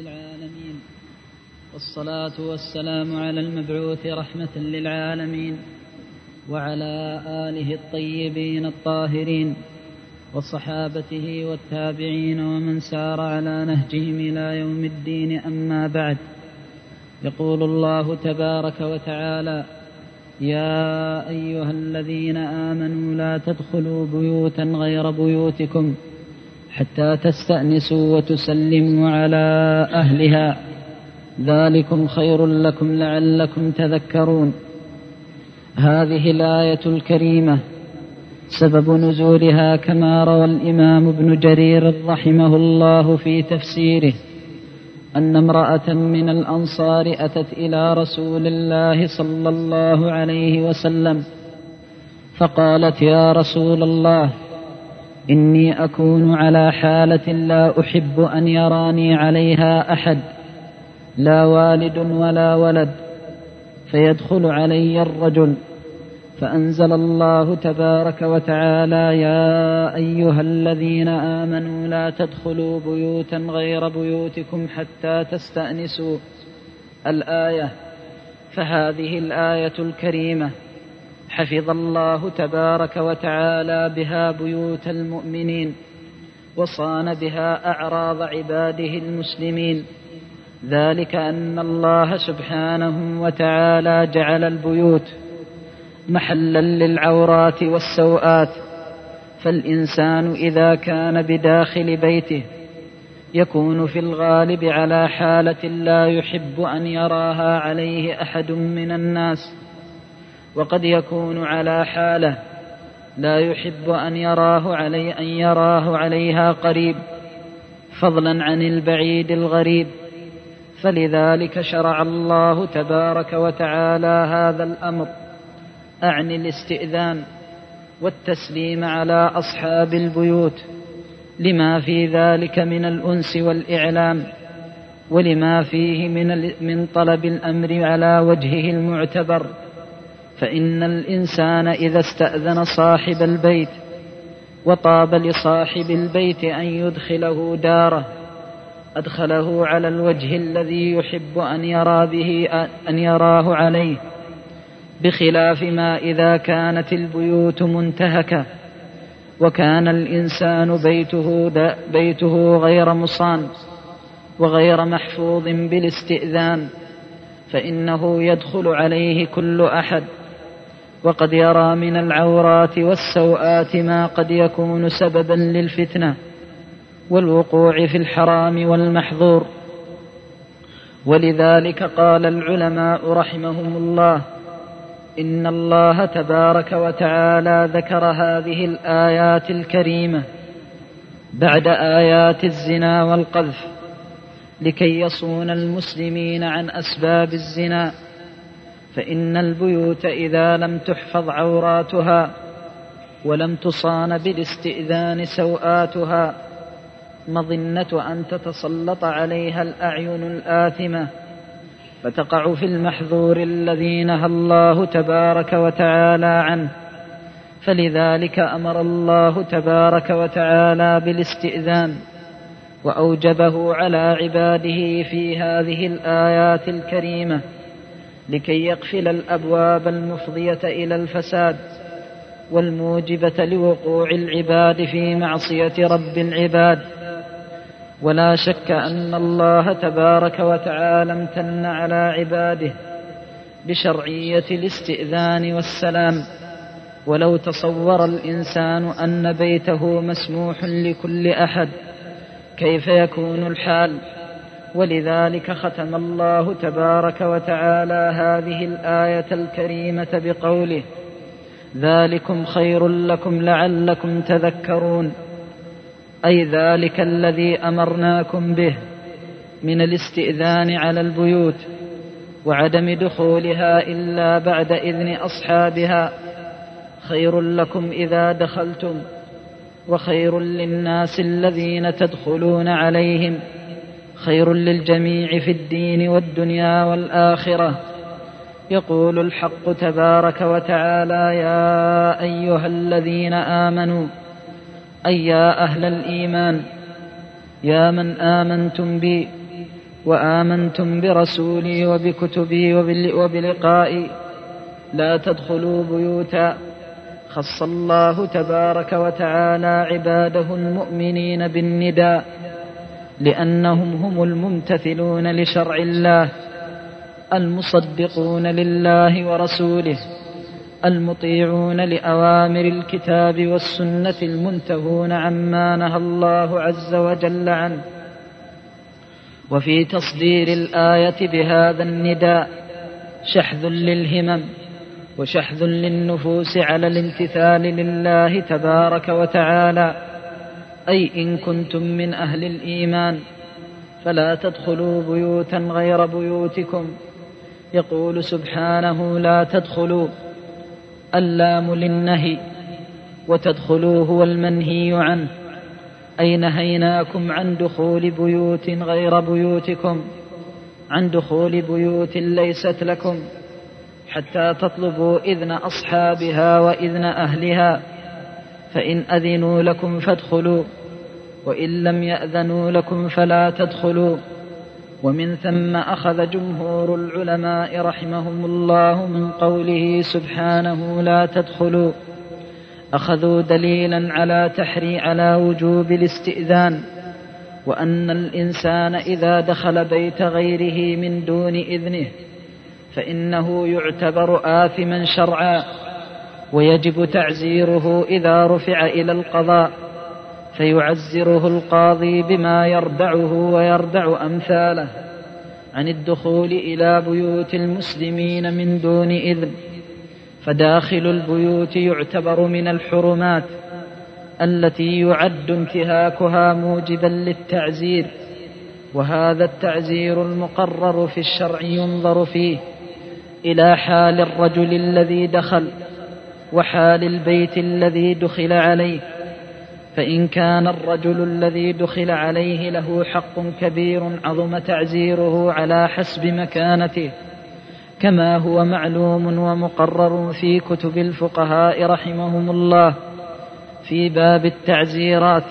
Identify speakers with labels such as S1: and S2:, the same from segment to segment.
S1: العالمين والصلاة والسلام على المبعوث رحمة للعالمين وعلى آله الطيبين الطاهرين وصحابته والتابعين ومن سار على نهجهم إلى يوم الدين. أما بعد يقول الله تبارك وتعالى يا أيها الذين آمنوا لا تدخلوا بيوتا غير بيوتكم. حتى تستأنسوا وتسلموا على أهلها. ذلكم خير لكم لعلكم تذكرون. هذه الآية الكريمة سبب نزولها كما روى الإمام ابن جرير رحمه الله في تفسيره أن امرأة من الأنصار أتت إلى رسول الله صلى الله عليه وسلم فقالت يا رسول الله إني أكون على حالة لا أحب أن يراني عليها أحد لا والد ولا ولد فيدخل علي الرجل فأنزل الله تبارك وتعالى يا أيها الذين آمنوا لا تدخلوا بيوتا غير بيوتكم حتى تستأنسوا. الآية فهذه الآية الكريمة. حفظ الله تبارك وتعالى بها بيوت المؤمنين وصان بها أعراض عباده المسلمين. ذلك أن الله سبحانه وتعالى جعل البيوت محلا للعورات والسوءات. فالإنسان إذا كان بداخل بيته يكون في الغالب على حالة لا يحب أن يراها عليه أحد من الناس. وقد يكون على حالة لا يحب أن يراه علي أن يراه عليها قريب فضلا عن البعيد الغريب. فلذلك شرع الله تبارك وتعالى هذا الأمر. أعني الاستئذان والتسليم على أصحاب البيوت. لما في ذلك من الأنس والإعلام ولما فيه من من طلب الأمر على وجهه المعتبر. فإن الإنسان إذا استأذن صاحب البيت وطاب لصاحب البيت أن يدخله داره أدخله على الوجه الذي يحب أن يرى به أن يراه عليه بخلاف ما إذا كانت البيوت منتهكة وكان الإنسان بيته بيته غير مصان وغير محفوظ بالاستئذان فإنه يدخل عليه كل أحد. وقد يرى من العورات والسوءات ما قد يكون سببا للفتنة والوقوع في الحرام والمحظور. ولذلك قال العلماء رحمهم الله إن الله تبارك وتعالى ذكر هذه الآيات الكريمة بعد آيات الزنا والقذف لكي يصون المسلمين عن أسباب الزنا. فإن البيوت إذا لم تحفظ عوراتها ولم تصان بالاستئذان سوءاتها مظنة أن تتسلط عليها الأعين الآثمة فتقع في المحظور الذي نهى الله تبارك وتعالى عنه. فلذلك أمر الله تبارك وتعالى بالاستئذان وأوجبه على عباده في هذه الآيات الكريمة. لكي يقفل الأبواب المفضية إلى الفساد والموجبة لوقوع العباد في معصية رب العباد. ولا شك أن الله تبارك وتعالى امتن على عباده بشرعية الاستئذان والسلام. ولو تصور الإنسان أن بيته مسموح لكل أحد كيف يكون الحال؟ ولذلك ختم الله تبارك وتعالى هذه الآية الكريمة بقوله ذلكم خير لكم لعلكم تذكرون أي ذلك الذي أمرناكم به من الاستئذان على البيوت وعدم دخولها إلا بعد إذن أصحابها خير لكم إذا دخلتم وخير للناس الذين تدخلون عليهم خير للجميع في الدين والدنيا والآخرة. يقول الحق تبارك وتعالى يا أيها الذين آمنوا أي يا أهل الإيمان يا من آمنتم بي وآمنتم برسولي وبكتبي وبلقائي لا تدخلوا بيوتا. خص الله تبارك وتعالى عباده المؤمنين بالنداء. لأنهم هم الممتثلون لشرع الله المصدقون لله ورسوله المطيعون لأوامر الكتاب والسنة المنتهون عما نهى الله عز وجل عنه. وفي تصدير الآية بهذا النداء شحذ للهمم وشحذ للنفوس على الامتثال لله تبارك وتعالى. أي إن كنتم من أهل الإيمان فلا تدخلوا بيوتا غير بيوتكم. يقول سبحانه لا تدخلوا اللام للنهي وتدخلوا هو المنهي عنه. أي نهيناكم عن دخول بيوت غير بيوتكم عن دخول بيوت ليست لكم حتى تطلبوا إذن أصحابها وإذن أهلها. فإن أذنوا لكم فادخلوا وإن لم يأذنوا لكم فلا تدخلوا. ومن ثم أخذ جمهور العلماء رحمهم الله من قوله سبحانه لا تدخلوا. أخذوا دليلا على تحري على وجوب الاستئذان. وأن الإنسان إذا دخل بيت غيره من دون إذنه فإنه يعتبر آثما شرعا. ويجب تعزيره إذا رفع إلى القضاء فيعزره القاضي بما يردعه ويردع أمثاله عن الدخول إلى بيوت المسلمين من دون إذن فداخل البيوت يعتبر من الحرمات التي يعد انتهاكها موجبا للتعزير وهذا التعزير المقرر في الشرع ينظر فيه إلى حال الرجل الذي دخل. وحال البيت الذي دخل عليه فإن كان الرجل الذي دخل عليه له حق كبير عظم تعزيره على حسب مكانته كما هو معلوم ومقرر في كتب الفقهاء رحمهم الله في باب التعزيرات.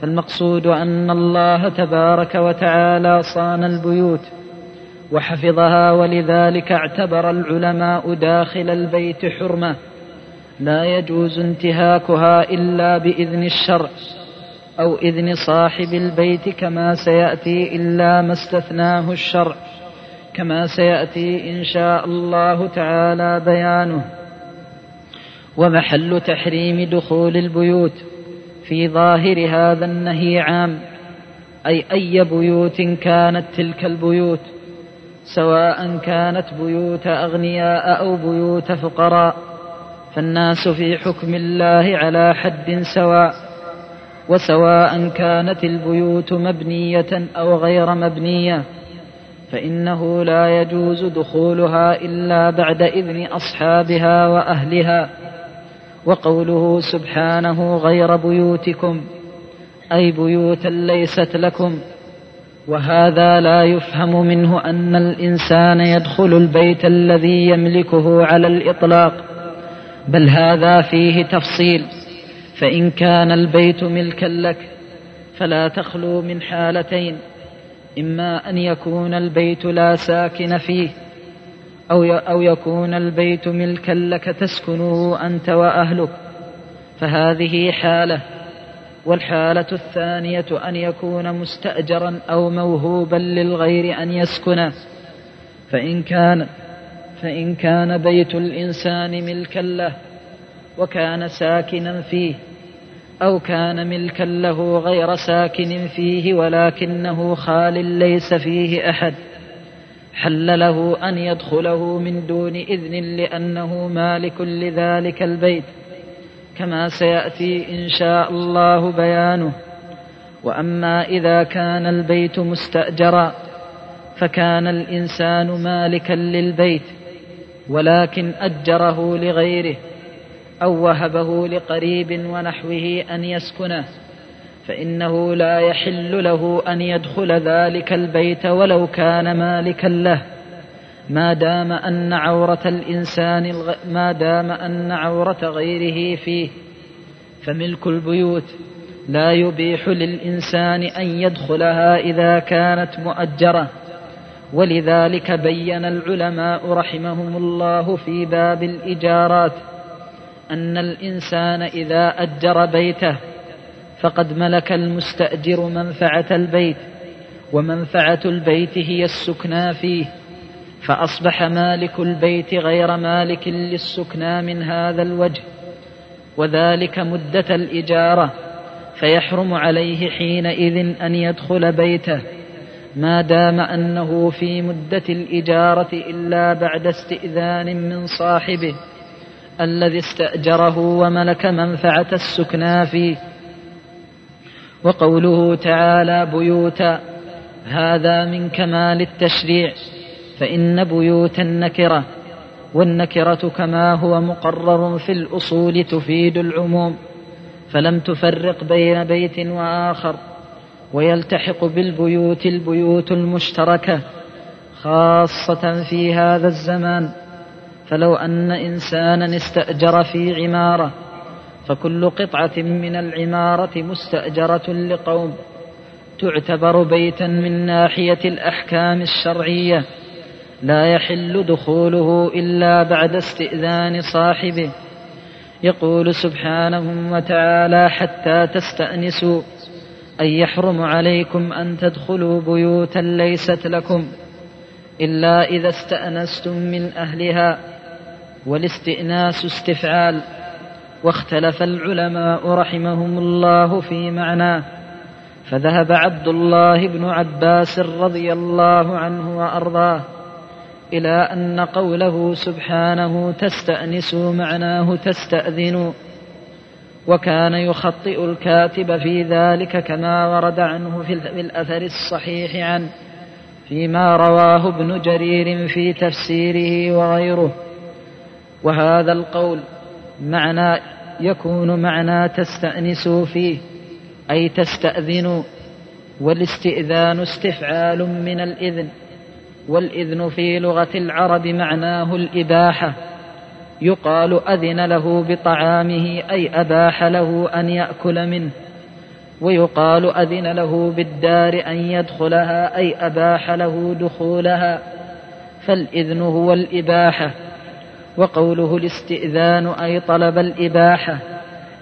S1: فالمقصود أن الله تبارك وتعالى صان البيوت وحفظها ولذلك اعتبر العلماء داخل البيت حرمة. لا يجوز انتهاكها إلا بإذن الشرع أو إذن صاحب البيت كما سيأتي إلا ما استثناه الشرع كما سيأتي إن شاء الله تعالى بيانه. ومحل تحريم دخول البيوت في ظاهر هذا النهي عام أي أي بيوت كانت تلك البيوت سواء كانت بيوت أغنياء أو بيوت فقراء. فالناس في حكم الله على حد سواء وسواء كانت البيوت مبنية أو غير مبنية فإنه لا يجوز دخولها إلا بعد إذن أصحابها وأهلها. وقوله سبحانه غير بيوتكم أي بيوتا ليست لكم وهذا لا يفهم منه أن الإنسان يدخل البيت الذي يملكه على الإطلاق. بل هذا فيه تفصيل. فإن كان البيت ملكا لك فلا تخلو من حالتين. إما أن يكون البيت لا ساكن فيه أو أو يكون البيت ملكا لك تسكنه أنت وأهلك. فهذه حالة. والحالة الثانية أن يكون مستأجرا أو موهوبا للغير أن يسكنه فإن كان فإن كان بيت الإنسان ملكا له وكان ساكنا فيه أو كان ملكا له غير ساكن فيه ولكنه خال ليس فيه أحد حل له أن يدخله من دون إذن لأنه مالك لذلك البيت كما سيأتي إن شاء الله بيانه. وأما إذا كان البيت مستأجرا فكان الإنسان مالكا للبيت ولكن أجره لغيره أو وهبه لقريب ونحوه أن يسكنه فإنه لا يحل له أن يدخل ذلك البيت ولو كان مالكا له. ما دام أن عورة الإنسان الغ... ما دام أن عورة غيره فيه فملك البيوت لا يبيح للإنسان أن يدخلها إذا كانت مؤجرة. ولذلك بين العلماء رحمهم الله في باب الإجارات أن الإنسان إذا أجر بيته فقد ملك المستأجر منفعة البيت ومنفعة البيت هي السكنى فيه فأصبح مالك البيت غير مالك للسكنى من هذا الوجه وذلك مدة الإجارة فيحرم عليه حينئذ أن يدخل بيته. ما دام أنه في مدة الإجارة إلا بعد استئذان من صاحبه الذي استأجره وملك منفعة السكنى فيه. وقوله تعالى بيوتا هذا من كمال التشريع فإن بيوت النكرة والنكرة كما هو مقرر في الأصول تفيد العموم فلم تفرق بين بيت وآخر. ويلتحق بالبيوت البيوت المشتركة خاصة في هذا الزمان. فلو أن إنسانا استأجر في عمارة فكل قطعة من العمارة مستأجرة لقوم. تعتبر بيتا من ناحية الأحكام الشرعية. لا يحل دخوله إلا بعد استئذان صاحبه. يقول سبحانه وتعالى حتى تستأنسوا. أن يحرم عليكم أن تدخلوا بيوتا ليست لكم إلا إذا استأنستم من أهلها والاستئناس استفعال واختلف العلماء رحمهم الله في معناه فذهب عبد الله بن عباس رضي الله عنه وأرضاه إلى أن قوله سبحانه تستأنسوا معناه تستأذنوا وكان يخطئ الكاتب في ذلك كما ورد عنه في الأثر الصحيح عنه فيما رواه ابن جرير في تفسيره وغيره. وهذا القول معنى يكون معنى تستأنسوا فيه أي تستأذنوا والاستئذان استفعال من الإذن والإذن في لغة العرب معناه الإباحة. يقال أذن له بطعامه أي أباح له أن يأكل منه. ويقال أذن له بالدار أن يدخلها أي أباح له دخولها. فالإذن هو الإباحة. وقوله الاستئذان أي طلب الإباحة.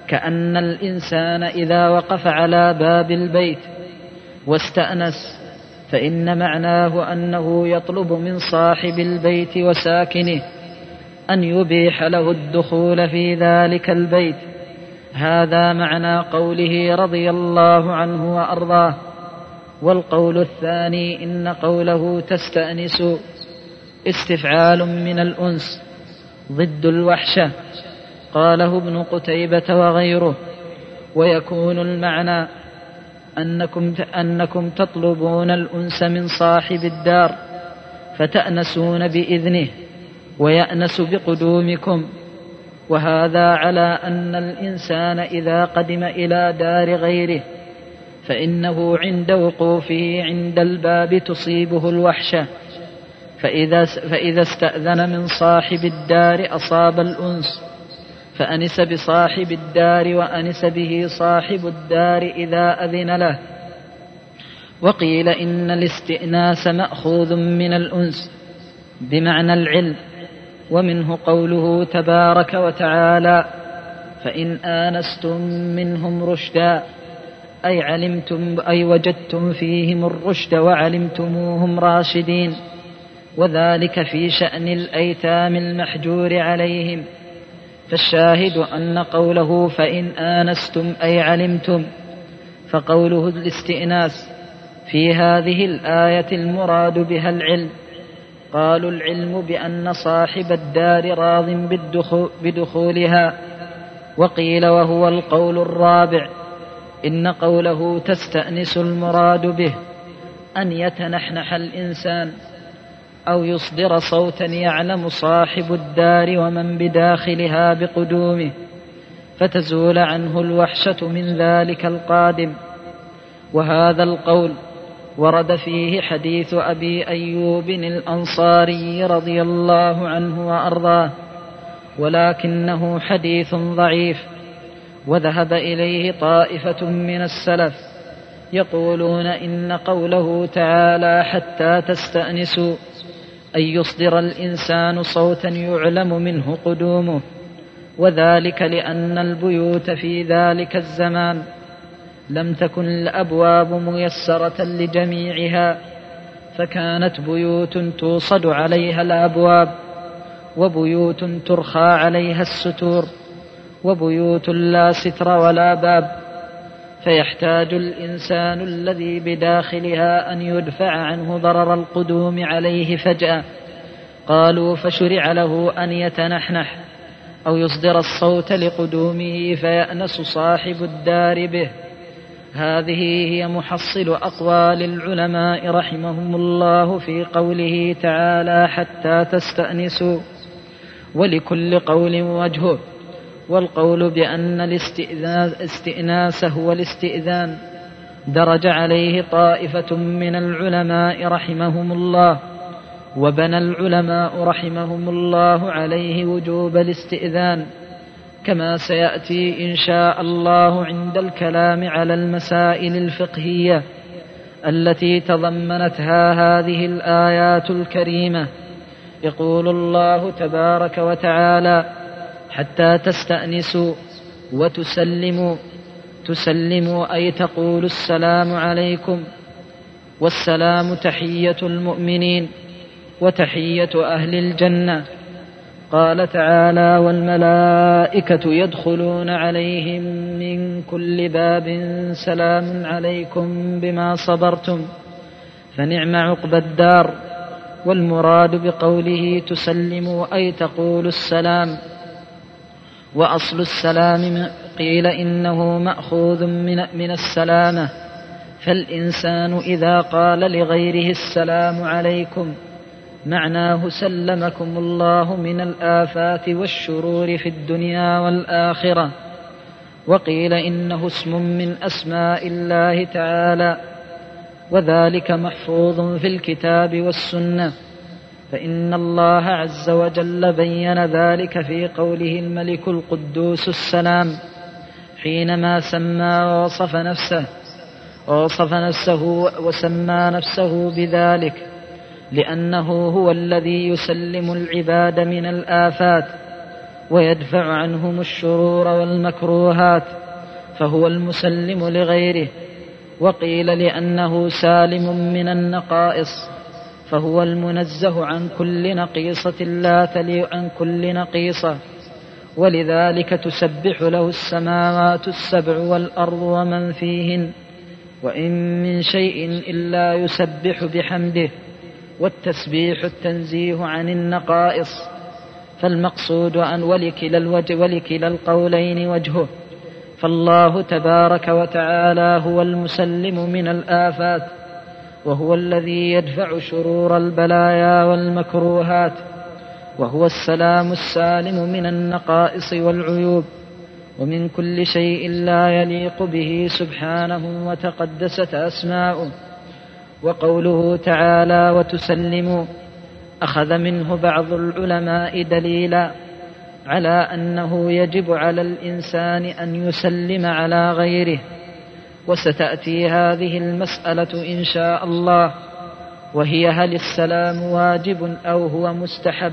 S1: كأن الإنسان إذا وقف على باب البيت واستأنس فإن معناه أنه يطلب من صاحب البيت وساكنه. أن يبيح له الدخول في ذلك البيت. هذا معنى قوله رضي الله عنه وأرضاه. والقول الثاني إن قوله تستأنس استفعال من الأنس ضد الوحشة. قاله ابن قتيبة وغيره. ويكون المعنى أنكم أنكم تطلبون الأنس من صاحب الدار فتأنسون بإذنه. ويأنس بقدومكم. وهذا على أن الإنسان إذا قدم إلى دار غيره فإنه عند وقوفه عند الباب تصيبه الوحشة. فإذا, فإذا استأذن من صاحب الدار أصاب الأنس فأنس بصاحب الدار وأنس به صاحب الدار إذا أذن له. وقيل إن الاستئناس مأخوذ من الأنس بمعنى العلم. ومنه قوله تبارك وتعالى فإن آنستم منهم رشدا أي علمتم أي وجدتم فيهم الرشد وعلمتموهم راشدين وذلك في شأن الأيتام المحجور عليهم. فالشاهد أن قوله فإن آنستم أي علمتم فقوله الاستئناس في هذه الآية المراد بها العلم. قالوا العلم بأن صاحب الدار راض بدخولها. وقيل وهو القول الرابع. إن قوله تستأنس المراد به أن يتنحنح الإنسان أو يصدر صوتا يعلم صاحب الدار ومن بداخلها بقدومه فتزول عنه الوحشة من ذلك القادم. وهذا القول ورد فيه حديث أبي أيوب الأنصاري رضي الله عنه وأرضاه ولكنه حديث ضعيف وذهب إليه طائفة من السلف يقولون إن قوله تعالى حتى تستأنسوا أن يصدر الإنسان صوتا يعلم منه قدومه وذلك لأن البيوت في ذلك الزمان. لم تكن الأبواب ميسرة لجميعها فكانت بيوت توصد عليها الأبواب وبيوت ترخى عليها الستور وبيوت لا ستر ولا باب فيحتاج الإنسان الذي بداخلها أن يدفع عنه ضرر القدوم عليه فجأة. قالوا فشرع له أن يتنحنح أو يصدر الصوت لقدومه فيأنس صاحب الدار به. هذه هي محصل أقوال العلماء رحمهم الله في قوله تعالى حتى تستأنسوا. ولكل قول وجهه. والقول بأن الاستئناس هو الاستئذان. درج عليه طائفة من العلماء رحمهم الله. وبنى العلماء رحمهم الله عليه وجوب الاستئذان. كما سيأتي إن شاء الله عند الكلام على المسائل الفقهية التي تضمنتها هذه الآيات الكريمة. يقول الله تبارك وتعالى حتى تستأنسوا وتسلموا تسلموا أي تقول السلام عليكم. والسلام تحية المؤمنين وتحية أهل الجنة. قال تعالى والملائكة يدخلون عليهم من كل باب سلام عليكم بما صبرتم فنعم عقبى الدار والمراد بقوله تسلموا أي تقول السلام وأصل السلام قيل إنه مأخوذ من, من السلامة فالإنسان إذا قال لغيره السلام عليكم معناه سلمكم الله من الآفات والشرور في الدنيا والآخرة. وقيل إنه اسم من أسماء الله تعالى وذلك محفوظ في الكتاب والسنة. فإن الله عز وجل بين ذلك في قوله الملك القدوس السلام حينما سمى ووصف نفسه ووصف نفسه وسمى نفسه بذلك. لأنه هو الذي يسلم العباد من الآفات ويدفع عنهم الشرور والمكروهات فهو المسلم لغيره. وقيل لأنه سالم من النقائص فهو المنزه عن كل نقيصة لا تلي عن كل نقيصة. ولذلك تسبح له السماوات السبع والأرض ومن فيهن وإن من شيء إلا يسبح بحمده. والتسبيح التنزيه عن النقائص فالمقصود أن ولكلا الوجه ولكلا القولين وجهه. فالله تبارك وتعالى هو المسلم من الآفات وهو الذي يدفع شرور البلايا والمكروهات وهو السلام السالم من النقائص والعيوب. ومن كل شيء لا يليق به سبحانه وتقدست أسماؤه. وقوله تعالى وتسلموا أخذ منه بعض العلماء دليلا على أنه يجب على الإنسان أن يسلم على غيره وستأتي هذه المسألة إن شاء الله وهي هل السلام واجب أو هو مستحب؟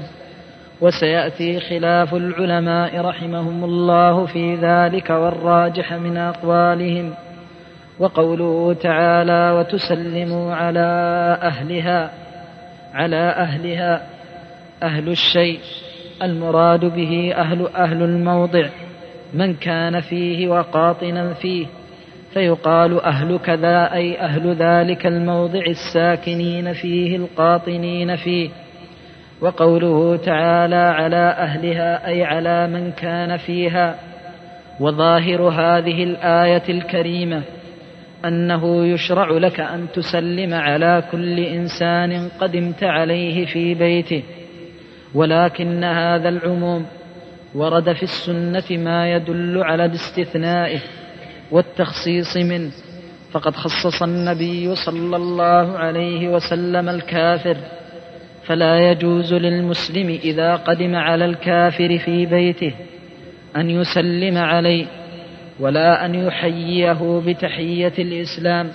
S1: وسيأتي خلاف العلماء رحمهم الله في ذلك والراجح من أقوالهم. وقوله تعالى وتسلموا على أهلها على أهلها أهل الشيء المراد به أهل أهل الموضع من كان فيه وقاطنا فيه فيقال أهل كذا أي أهل ذلك الموضع الساكنين فيه القاطنين فيه. وقوله تعالى على أهلها أي على من كان فيها. وظاهر هذه الآية الكريمة أنه يشرع لك أن تسلم على كل إنسان قدمت عليه في بيته ولكن هذا العموم ورد في السنة ما يدل على استثنائه والتخصيص منه فقد خصص النبي صلى الله عليه وسلم الكافر فلا يجوز للمسلم إذا قدم على الكافر في بيته أن يسلم عليه. ولا أن يحييه بتحية الإسلام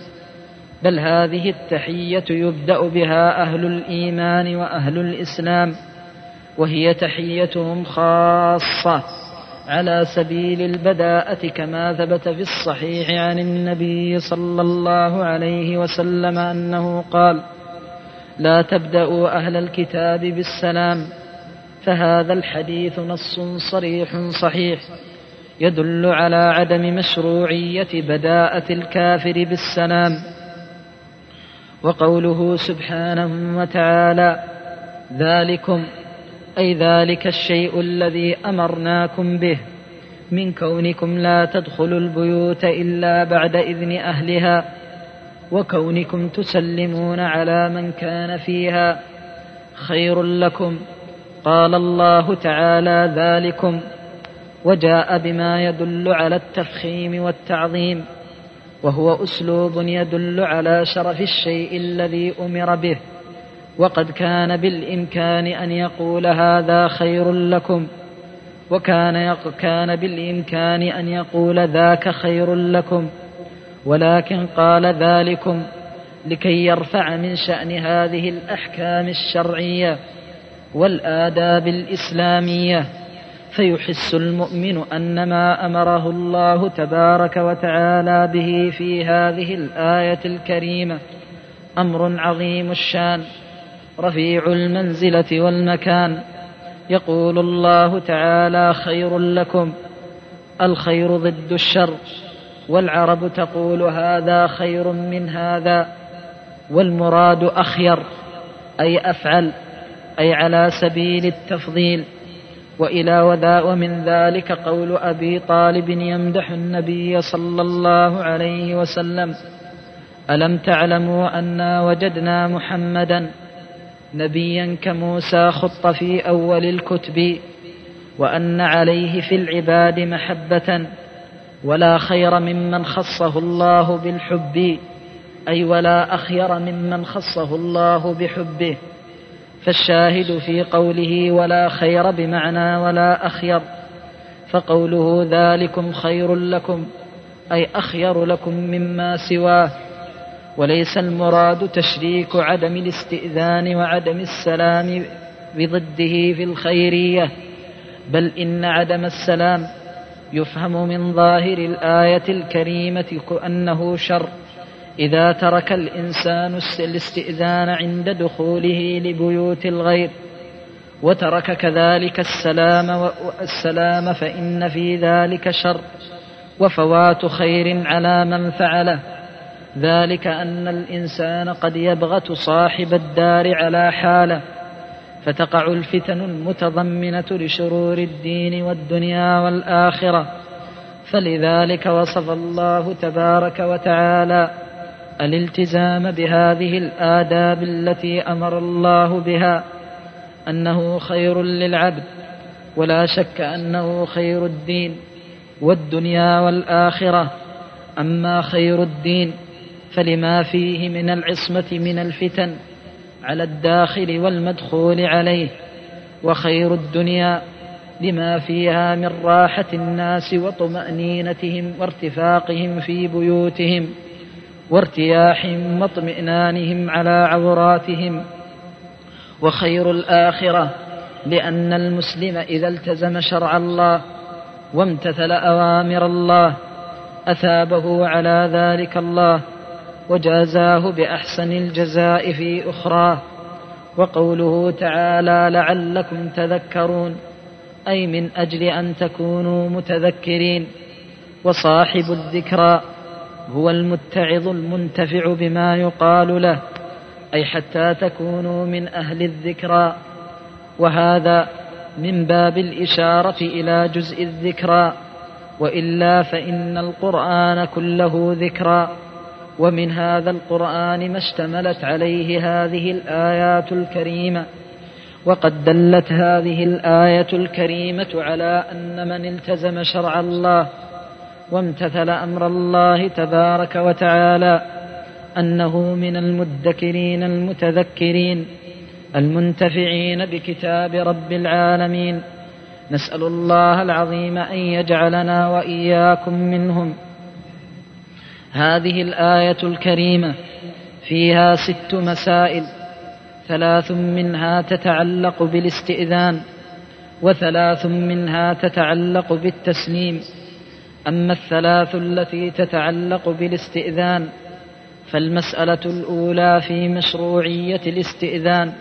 S1: بل هذه التحية يبدأ بها أهل الإيمان وأهل الإسلام وهي تحيتهم خاصة على سبيل البداءة كما ثبت في الصحيح عن النبي صلى الله عليه وسلم أنه قال: لا تبدأوا أهل الكتاب بالسلام فهذا الحديث نص صريح صحيح. يدل على عدم مشروعية بداءة الكافر بالسلام. وقوله سبحانه وتعالى ذلكم أي ذلك الشيء الذي أمرناكم به من كونكم لا تدخلوا البيوت إلا بعد إذن أهلها وكونكم تسلمون على من كان فيها. خير لكم قال الله تعالى ذلكم. وجاء بما يدل على التفخيم والتعظيم وهو أسلوب يدل على شرف الشيء الذي أمر به وقد كان بالإمكان أن يقول هذا خير لكم وكان كان بالإمكان أن يقول ذاك خير لكم ولكن قال ذلكم لكي يرفع من شأن هذه الأحكام الشرعية والآداب الإسلامية. فيحس المؤمن أن ما أمره الله تبارك وتعالى به في هذه الآية الكريمة أمر عظيم الشان رفيع المنزلة والمكان. يقول الله تعالى خير لكم الخير ضد الشر والعرب تقول هذا خير من هذا والمراد أخير أي أفعل أي على سبيل التفضيل. وإلى وذا ومن ذلك قول أبي طالب يمدح النبي صلى الله عليه وسلم. ألم تعلموا انا وجدنا محمدا نبيا كموسى خط في أول الكتب وأن عليه في العباد محبة ولا خير ممن خصه الله بالحب أي ولا أخير ممن خصه الله بحبه. فالشاهد في قوله ولا خير بمعنى ولا أخير فقوله ذلكم خير لكم أي أخير لكم مما سواه وليس المراد تشريك عدم الاستئذان وعدم السلام بضده في الخيرية بل إن عدم السلام يفهم من ظاهر الآية الكريمة كأنه شر. إذا ترك الإنسان الاستئذان عند دخوله لبيوت الغير وترك كذلك السلام والسلام فإن في ذلك شر وفوات خير على من فعله. ذلك أن الإنسان قد يبغت صاحب الدار على حاله فتقع الفتن المتضمنة لشرور الدين والدنيا والآخرة. فلذلك وصف الله تبارك وتعالى الالتزام بهذه الآداب التي أمر الله بها أنه خير للعبد ولا شك أنه خير الدين والدنيا والآخرة. أما خير الدين فلما فيه من العصمة من الفتن على الداخل والمدخول عليه وخير الدنيا لما فيها من راحة الناس وطمأنينتهم وارتفاقهم في بيوتهم. وارتياحهم واطمئنانهم على عوراتهم. وخير الآخرة لأن المسلم إذا التزم شرع الله وامتثل أوامر الله أثابه على ذلك الله وجازاه بأحسن الجزاء في اخراه وقوله تعالى لعلكم تذكرون أي من أجل أن تكونوا متذكرين. وصاحب الذكرى هو المتعظ المنتفع بما يقال له أي حتى تكونوا من أهل الذكرى. وهذا من باب الإشارة إلى جزء الذكرى. وإلا فإن القرآن كله ذكرى. ومن هذا القرآن ما اشتملت عليه هذه الآيات الكريمة. وقد دلت هذه الآية الكريمة على أن من التزم شرع الله وامتثل أمر الله تبارك وتعالى أنه من المدكرين المتذكرين المنتفعين بكتاب رب العالمين نسأل الله العظيم أن يجعلنا وإياكم منهم. هذه الآية الكريمة فيها ست مسائل ثلاث منها تتعلق بالاستئذان وثلاث منها تتعلق بالتسليم. أما الثلاث التي تتعلق بالاستئذان فالمسألة الأولى في مشروعية الاستئذان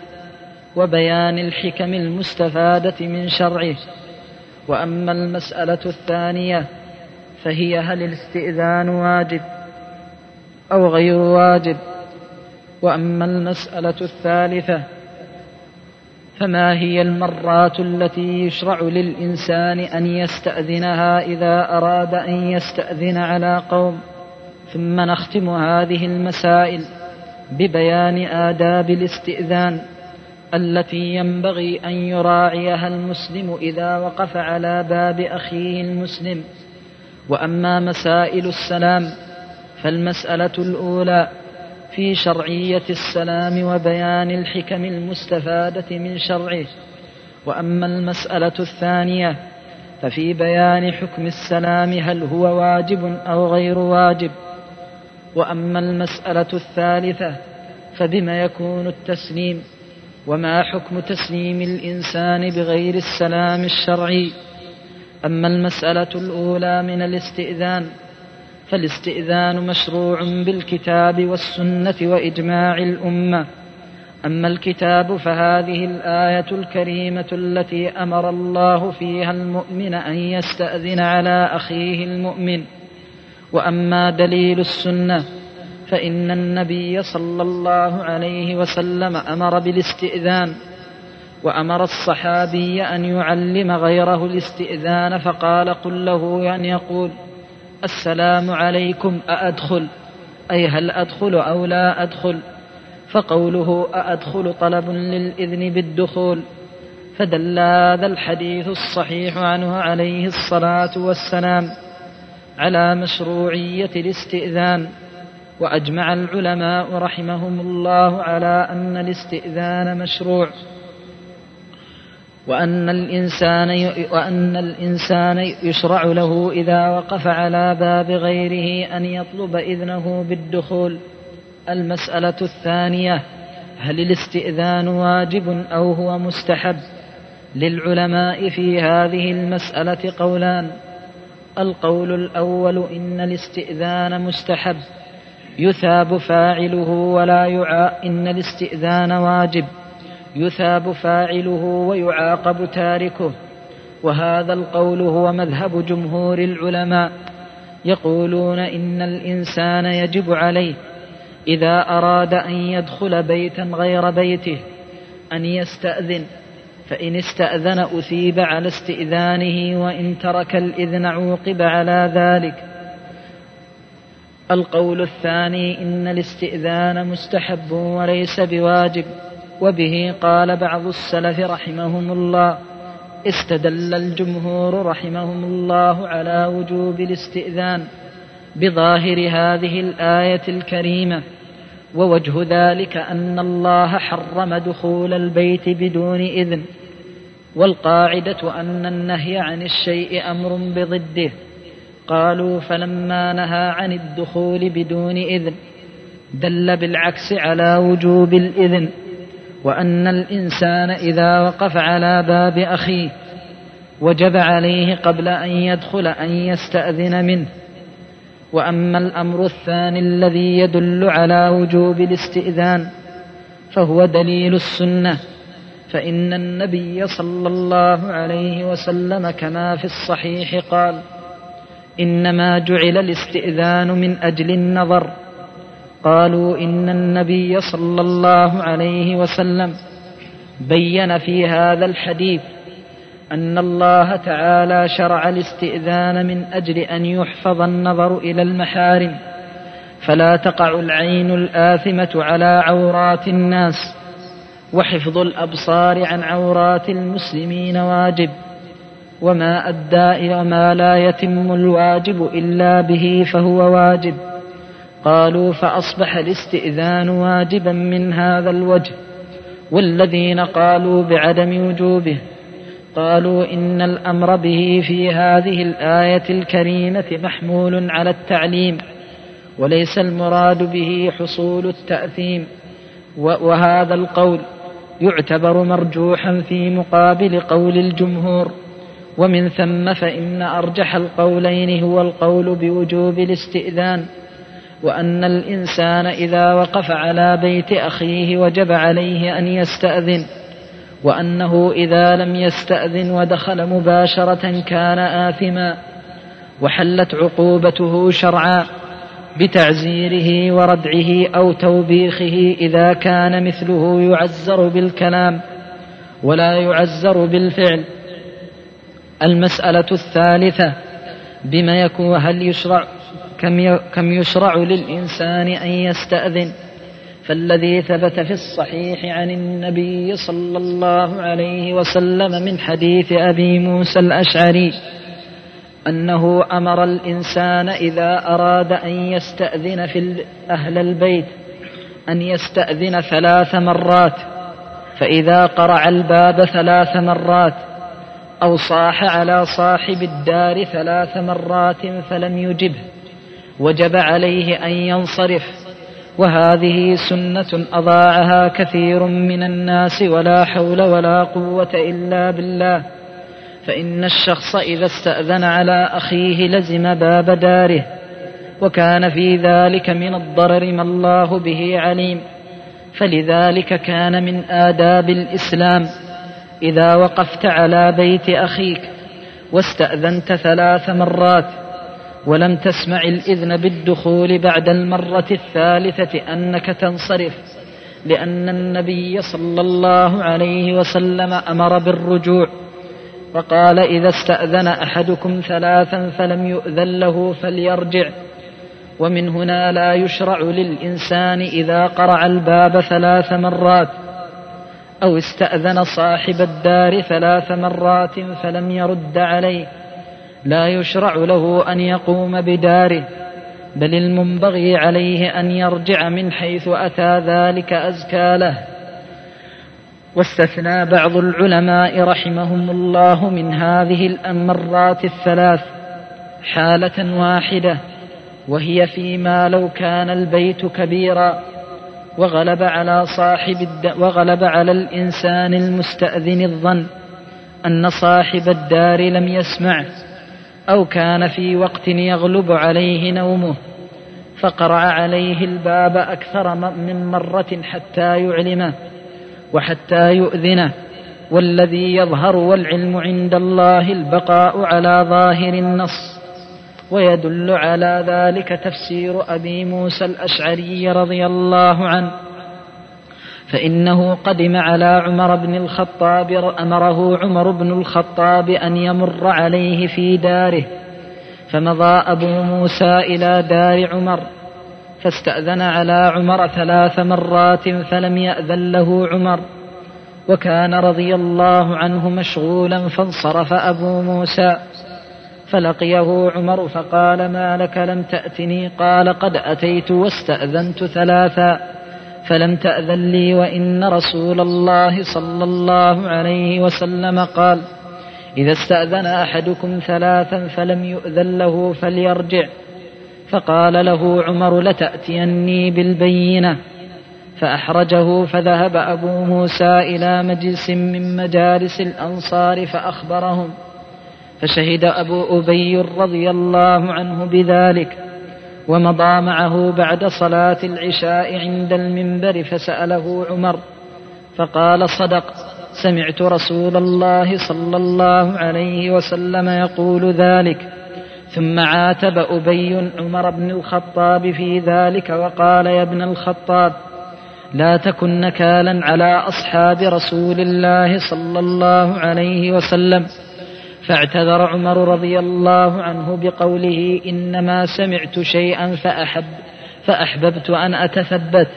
S1: وبيان الحكم المستفادة من شرعه. وأما المسألة الثانية فهي هل الاستئذان واجب أو غير واجب؟ وأما المسألة الثالثة فما هي المرات التي يشرع للإنسان أن يستأذنها إذا أراد أن يستأذن على قوم؟ ثم نختم هذه المسائل ببيان آداب الاستئذان التي ينبغي أن يراعيها المسلم إذا وقف على باب أخيه المسلم. وأما مسائل السلام فالمسألة الأولى في شرعية السلام وبيان الحكم المستفادة من شرعه. وأما المسألة الثانية ففي بيان حكم السلام هل هو واجب أو غير واجب. وأما المسألة الثالثة فبما يكون التسليم؟ وما حكم تسليم الإنسان بغير السلام الشرعي؟ أما المسألة الأولى من الاستئذان فالاستئذان مشروع بالكتاب والسنة وإجماع الأمة. أما الكتاب فهذه الآية الكريمة التي أمر الله فيها المؤمن أن يستأذن على أخيه المؤمن. وأما دليل السنة فإن النبي صلى الله عليه وسلم أمر بالاستئذان. وأمر الصحابي أن يعلم غيره الاستئذان فقال قل له أن يقول السلام عليكم أأدخل؟ أي هل أدخل أو لا أدخل؟ فقوله أأدخل طلب للإذن بالدخول. فدل هذا الحديث الصحيح عنه عليه الصلاة والسلام على مشروعية الاستئذان. وأجمع العلماء رحمهم الله على أن الاستئذان مشروع. وأن الإنسان وأن الإنسان يشرع له إذا وقف على باب غيره أن يطلب إذنه بالدخول. المسألة الثانية هل الاستئذان واجب أو هو مستحب؟ للعلماء في هذه المسألة قولان. القول الأول إن الاستئذان مستحب. يثاب فاعله ولا يعا إن الاستئذان واجب. يثاب فاعله ويعاقب تاركه وهذا القول هو مذهب جمهور العلماء. يقولون إن الإنسان يجب عليه إذا أراد أن يدخل بيتا غير بيته أن يستأذن فإن استأذن أثيب على استئذانه وإن ترك الإذن عوقب على ذلك. القول الثاني إن الاستئذان مستحب وليس بواجب. وبه قال بعض السلف رحمهم الله استدل الجمهور رحمهم الله على وجوب الاستئذان بظاهر هذه الآية الكريمة ووجه ذلك أن الله حرم دخول البيت بدون إذن والقاعدة أن النهي عن الشيء أمر بضده. قالوا فلما نهى عن الدخول بدون إذن دل بالعكس على وجوب الإذن. وأن الإنسان إذا وقف على باب أخيه وجب عليه قبل أن يدخل أن يستأذن منه. وأما الأمر الثاني الذي يدل على وجوب الاستئذان فهو دليل السنة فإن النبي صلى الله عليه وسلم كما في الصحيح قال إنما جعل الاستئذان من أجل النظر. قالوا إن النبي صلى الله عليه وسلم بين في هذا الحديث أن الله تعالى شرع الاستئذان من أجل أن يحفظ النظر إلى المحارم فلا تقع العين الآثمة على عورات الناس وحفظ الأبصار عن عورات المسلمين واجب وما أدى إلى ما لا يتم الواجب إلا به فهو واجب. قالوا فأصبح الاستئذان واجبا من هذا الوجه. والذين قالوا بعدم وجوبه قالوا إن الأمر به في هذه الآية الكريمة محمول على التعليم وليس المراد به حصول التأثيم. وهذا القول يعتبر مرجوحا في مقابل قول الجمهور. ومن ثم فإن أرجح القولين هو القول بوجوب الاستئذان. وأن الإنسان إذا وقف على بيت أخيه وجب عليه أن يستأذن وأنه إذا لم يستأذن ودخل مباشرة كان آثما وحلت عقوبته شرعا بتعزيره وردعه أو توبيخه إذا كان مثله يعزر بالكلام ولا يعزر بالفعل. المسألة الثالثة بما يكون هل يشرع كم كم يشرع للإنسان أن يستأذن. فالذي ثبت في الصحيح عن النبي صلى الله عليه وسلم من حديث أبي موسى الأشعري أنه أمر الإنسان إذا أراد أن يستأذن في أهل البيت أن يستأذن ثلاث مرات. فإذا قرع الباب ثلاث مرات أو صاح على صاحب الدار ثلاث مرات فلم يجبه. وجب عليه أن ينصرف. وهذه سنة أضاعها كثير من الناس ولا حول ولا قوة إلا بالله. فإن الشخص إذا استأذن على أخيه لزم باب داره. وكان في ذلك من الضرر ما الله به عليم. فلذلك كان من آداب الإسلام. إذا وقفت على بيت أخيك واستأذنت ثلاث مرات ولم تسمع الإذن بالدخول بعد المرة الثالثة أنك تنصرف لأن النبي صلى الله عليه وسلم أمر بالرجوع وقال إذا استأذن أحدكم ثلاثا فلم يؤذن له فليرجع ومن هنا لا يشرع للإنسان إذا قرع الباب ثلاث مرات أو استأذن صاحب الدار ثلاث مرات فلم يرد عليه. لا يشرع له أن يقوم بداره بل المنبغي عليه أن يرجع من حيث أتى ذلك أزكى له. واستثنى بعض العلماء رحمهم الله من هذه الأمرات الثلاث حالة واحدة وهي فيما لو كان البيت كبيرا وغلب على صاحب الد... وغلب على الإنسان المستأذن الظن أن صاحب الدار لم يسمع. أو كان في وقت يغلب عليه نومه فقرع عليه الباب أكثر من مرة حتى يعلمه وحتى يؤذنه. والذي يظهر والعلم عند الله البقاء على ظاهر النص. ويدل على ذلك تفسير أبي موسى الأشعري رضي الله عنه. فإنه قدم على عمر بن الخطاب أمره عمر بن الخطاب أن يمر عليه في داره فمضى أبو موسى إلى دار عمر فاستأذن على عمر ثلاث مرات فلم يأذن له عمر وكان رضي الله عنه مشغولا فانصرف أبو موسى فلقيه عمر فقال ما لك؟ لم تأتني. قال قد أتيت واستأذنت ثلاثا. فلم تأذن لي وإن رسول الله صلى الله عليه وسلم قال إذا استأذن أحدكم ثلاثا فلم يؤذن له فليرجع. فقال له عمر لتأتيني بالبينة. فأحرجه فذهب أبو موسى إلى مجلس من مجالس الأنصار فأخبرهم فشهد أبو أبي رضي الله عنه بذلك. ومضى معه بعد صلاة العشاء عند المنبر فسأله عمر فقال صدق سمعت رسول الله صلى الله عليه وسلم يقول ذلك. ثم عاتب أبي عمر بن الخطاب في ذلك وقال يا ابن الخطاب لا تكن نكالا على أصحاب رسول الله صلى الله عليه وسلم. فاعتذر عمر رضي الله عنه بقوله إنما سمعت شيئا فأحب فأحببت أن أتثبت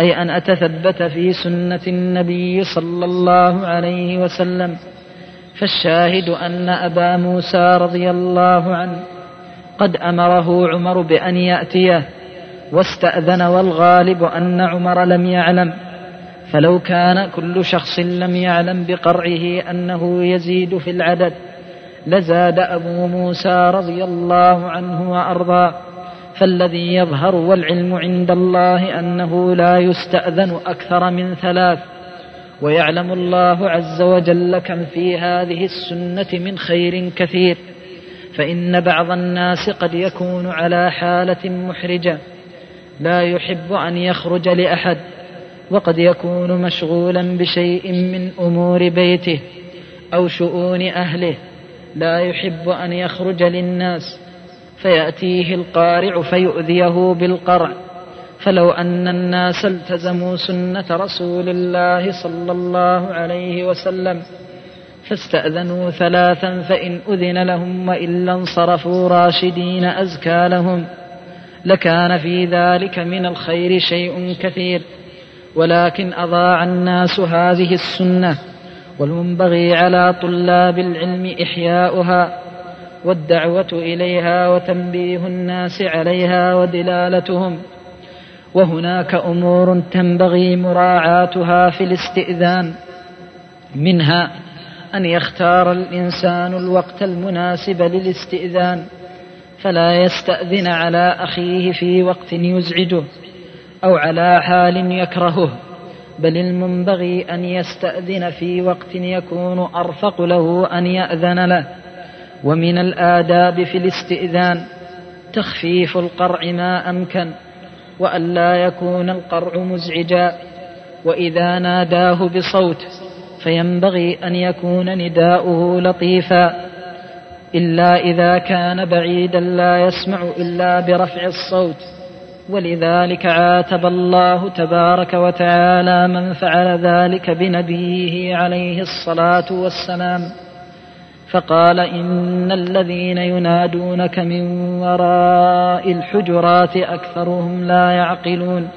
S1: أي أن أتثبت في سنة النبي صلى الله عليه وسلم. فالشاهد أن أبا موسى رضي الله عنه قد أمره عمر بأن يأتيه واستأذن والغالب أن عمر لم يعلم. فلو كان كل شخص لم يعلم بقرعه أنه يزيد في العدد لزاد أبو موسى رضي الله عنه وأرضاه فالذي يظهر والعلم عند الله أنه لا يستأذن أكثر من ثلاث ويعلم الله عز وجل كم في هذه السنة من خير كثير فإن بعض الناس قد يكون على حالة محرجة لا يحب أن يخرج لأحد وقد يكون مشغولا بشيء من أمور بيته أو شؤون أهله لا يحب أن يخرج للناس فيأتيه القارع فيؤذيه بالقرع. فلو أن الناس التزموا سنة رسول الله صلى الله عليه وسلم فاستأذنوا ثلاثا فإن أذن لهم وإلا انصرفوا راشدين أزكى لهم. لكان في ذلك من الخير شيء كثير ولكن أضاع الناس هذه السنة. والمنبغي على طلاب العلم إحياؤها والدعوة إليها وتنبيه الناس عليها ودلالتهم. وهناك أمور تنبغي مراعاتها في الاستئذان. منها أن يختار الإنسان الوقت المناسب للاستئذان فلا يستأذن على أخيه في وقت يزعجه أو على حال يكرهه. بل المنبغي أن يستأذن في وقت يكون أرفق له أن يأذن له. ومن الآداب في الاستئذان تخفيف القرع ما أمكن وأن لا يكون القرع مزعجا. وإذا ناداه بصوت فينبغي أن يكون نداؤه لطيفا. إلا إذا كان بعيدا لا يسمع إلا برفع الصوت. ولذلك عاتب الله تبارك وتعالى من فعل ذلك بنبيه عليه الصلاة والسلام فقال إن الذين ينادونك من وراء الحجرات أكثرهم لا يعقلون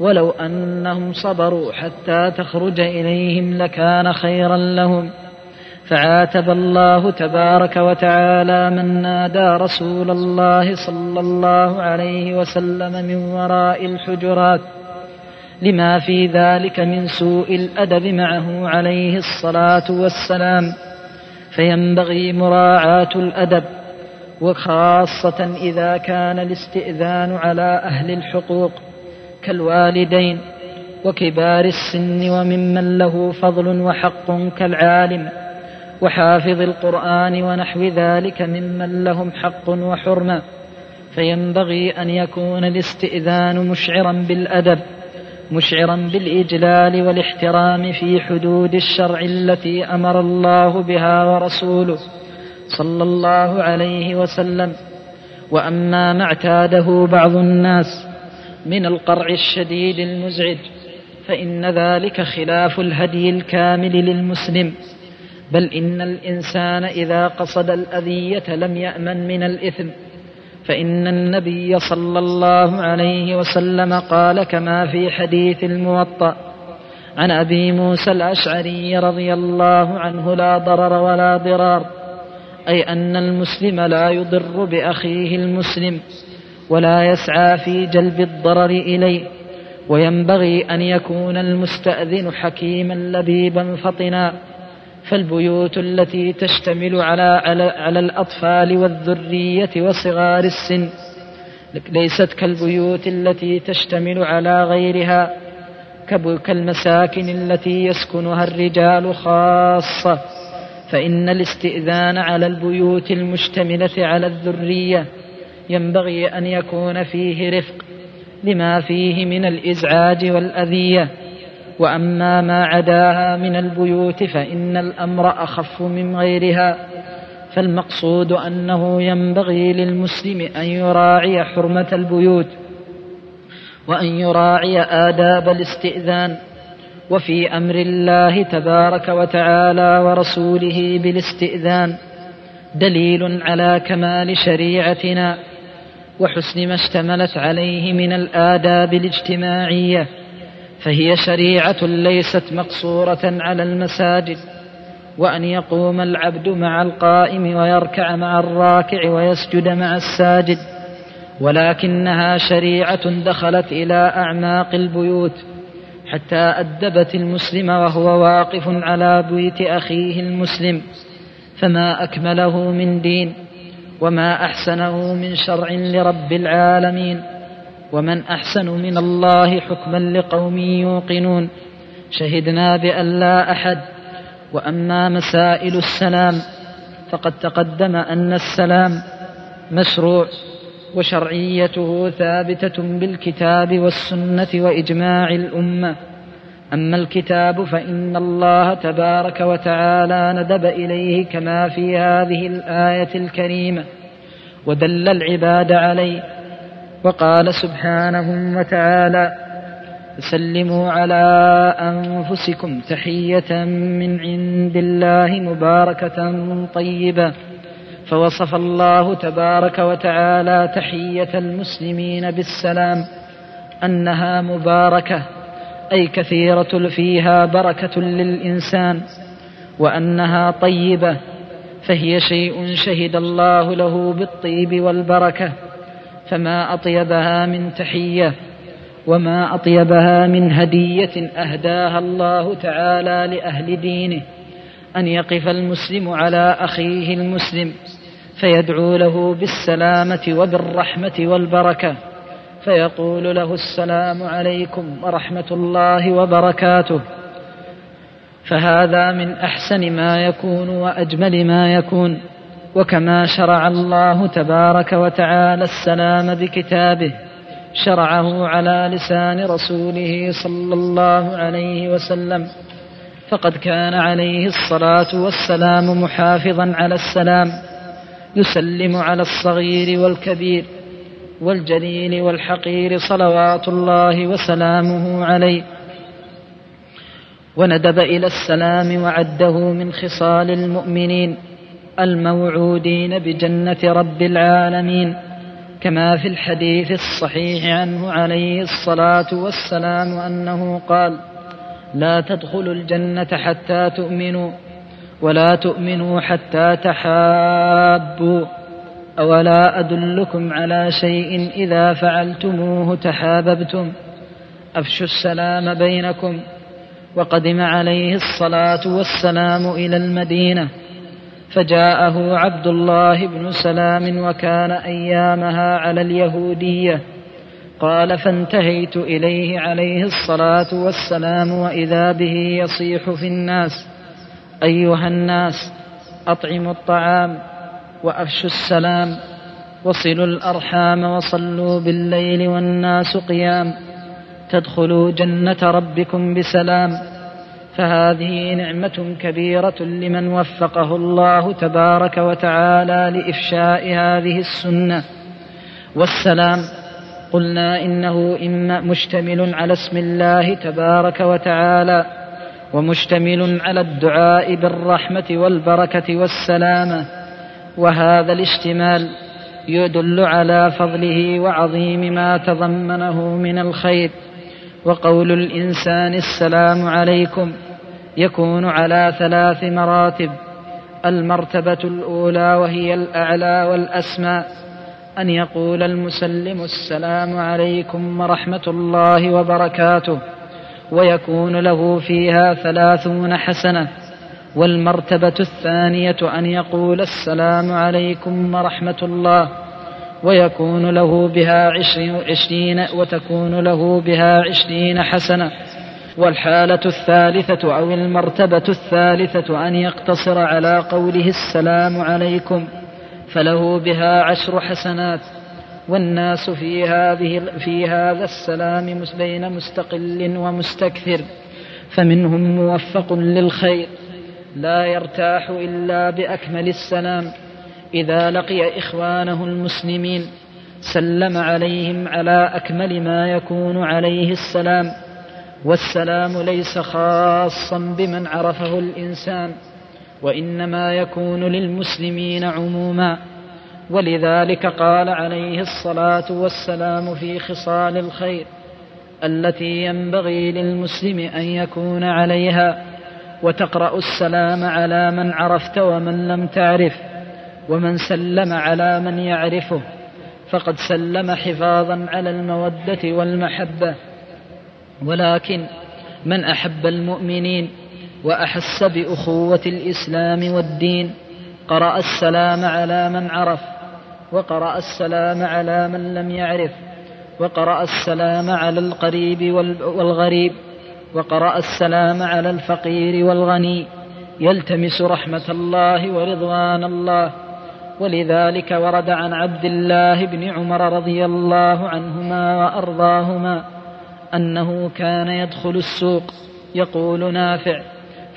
S1: ولو أنهم صبروا حتى تخرج إليهم لكان خيرا لهم. فعاتب الله تبارك وتعالى من نادى رسول الله صلى الله عليه وسلم من وراء الحجرات لما في ذلك من سوء الأدب معه عليه الصلاة والسلام. فينبغي مراعاة الأدب وخاصة إذا كان الاستئذان على أهل الحقوق كالوالدين وكبار السن وممن له فضل وحق كالعالم. وحافظ القرآن ونحو ذلك ممن لهم حق وحرمة. فينبغي أن يكون الاستئذان مشعرا بالأدب مشعرا بالإجلال والاحترام في حدود الشرع التي أمر الله بها ورسوله صلى الله عليه وسلم. وأما ما اعتاده بعض الناس من القرع الشديد المزعج فإن ذلك خلاف الهدي الكامل للمسلم. بل إن الإنسان إذا قصد الأذية لم يأمن من الإثم. فإن النبي صلى الله عليه وسلم قال كما في حديث الموطأ عن أبي موسى الأشعري رضي الله عنه لا ضرر ولا ضرار أي أن المسلم لا يضر بأخيه المسلم ولا يسعى في جلب الضرر إليه وينبغي أن يكون المستأذن حكيما لبيبا فطنا. فالبيوت التي تشتمل على, على, الأطفال والذرية وصغار السن ليست كالبيوت التي تشتمل على غيرها كالمساكن التي يسكنها الرجال خاصة فإن الاستئذان على البيوت المشتملة على الذرية ينبغي أن يكون فيه رفق لما فيه من الإزعاج والأذية. وأما ما عداها من البيوت فإن الأمر أخف من غيرها فالمقصود أنه ينبغي للمسلم أن يراعي حرمة البيوت وأن يراعي آداب الاستئذان وفي أمر الله تبارك وتعالى ورسوله بالاستئذان دليل على كمال شريعتنا وحسن ما اشتملت عليه من الآداب الاجتماعية. فهي شريعة ليست مقصورة على المساجد وأن يقوم العبد مع القائم ويركع مع الراكع ويسجد مع الساجد ولكنها شريعة دخلت إلى أعماق البيوت حتى أدبت المسلم وهو واقف على بيت أخيه المسلم فما أكمله من دين وما أحسنه من شرع لرب العالمين. ومن أحسن من الله حكما لقوم يوقنون. شهدنا بأن لا أحد. وأما مسائل السلام فقد تقدم أن السلام مشروع وشرعيته ثابتة بالكتاب والسنة وإجماع الأمة. أما الكتاب فإن الله تبارك وتعالى ندب إليه كما في هذه الآية الكريمة. ودل العباد عليه وقال سبحانه وتعالى سلموا على أنفسكم تحية من عند الله مباركة طيبة. فوصف الله تبارك وتعالى تحية المسلمين بالسلام أنها مباركة أي كثيرة فيها بركة للإنسان وأنها طيبة فهي شيء شهد الله له بالطيب والبركة. فما أطيبها من تحية وما أطيبها من هدية أهداها الله تعالى لأهل دينه أن يقف المسلم على أخيه المسلم فيدعو له بالسلامة وبالرحمة والبركة فيقول له السلام عليكم ورحمة الله وبركاته فهذا من أحسن ما يكون وأجمل ما يكون وكما شرع الله تبارك وتعالى السلام بكتابه شرعه على لسان رسوله صلى الله عليه وسلم. فقد كان عليه الصلاة والسلام محافظا على السلام يسلم على الصغير والكبير والجليل والحقير صلوات الله وسلامه عليه. وندب إلى السلام وعده من خصال المؤمنين الموعودين بجنة رب العالمين كما في الحديث الصحيح عنه عليه الصلاة والسلام أنه قال لا تدخلوا الجنة حتى تؤمنوا ولا تؤمنوا حتى تحابوا أولا أدلكم على شيء إذا فعلتموه تحاببتم أفشوا السلام بينكم وقدم عليه الصلاة والسلام إلى المدينة. فجاءه عبد الله بن سلام وكان أيامها على اليهودية. قال فانتهيت إليه عليه الصلاة والسلام وإذا به يصيح في الناس. أيها الناس أطعموا الطعام وأفشوا السلام وصلوا الأرحام وصلوا بالليل والناس قيام. تدخلوا جنة ربكم بسلام. فهذه نعمة كبيرة لمن وفقه الله تبارك وتعالى لإفشاء هذه السنة. والسلام. قلنا إنه إما مشتمل على اسم الله تبارك وتعالى ومشتمل على الدعاء بالرحمة والبركة والسلامة وهذا الاشتمال يدل على فضله وعظيم ما تضمنه من الخير. وقول الإنسان السلام عليكم. يكون على ثلاث مراتب. المرتبة الأولى وهي الأعلى والأسمى. أن يقول المسلم السلام عليكم ورحمة الله وبركاته. ويكون له فيها ثلاثون حسنة. والمرتبة الثانية أن يقول السلام عليكم ورحمة الله. ويكون له بها عشرين وتكون له بها عشرين حسنة. والحالة الثالثة أو المرتبة الثالثة أن يقتصر على قوله السلام عليكم فله بها عشر حسنات والناس في هذه في هذا السلام بين مستقل ومستكثر فمنهم موفق للخير لا يرتاح إلا بأكمل السلام إذا لقي إخوانه المسلمين سلم عليهم على أكمل ما يكون عليه السلام والسلام ليس خاصا بمن عرفه الإنسان وإنما يكون للمسلمين عموما. ولذلك قال عليه الصلاة والسلام في خصال الخير التي ينبغي للمسلم أن يكون عليها وتقرأ السلام على من عرفت ومن لم تعرف ومن سلم على من يعرفه فقد سلم حفاظا على المودة والمحبة. ولكن من أحب المؤمنين وأحس بأخوة الإسلام والدين قرأ السلام على من عرف وقرأ السلام على من لم يعرف وقرأ السلام على القريب والغريب وقرأ السلام على الفقير والغني. يلتمس رحمة الله ورضوان الله. ولذلك ورد عن عبد الله بن عمر رضي الله عنهما وأرضاهما أنه كان يدخل السوق يقول نافع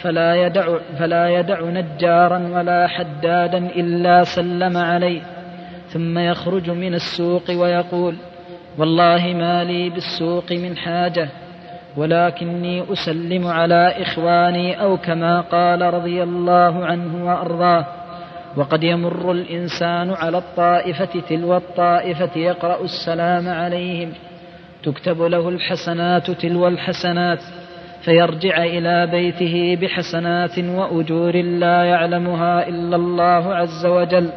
S1: فلا يدع, فلا يدع نجارا ولا حدادا إلا سلم عليه. ثم يخرج من السوق ويقول والله ما لي بالسوق من حاجة ولكني أسلم على إخواني أو كما قال رضي الله عنه وأرضاه. وقد يمر الإنسان على الطائفة تلو الطائفة يقرأ السلام عليهم. تكتب له الحسنات تلو الحسنات فيرجع إلى بيته بحسنات وأجور لا يعلمها إلا الله عز وجل.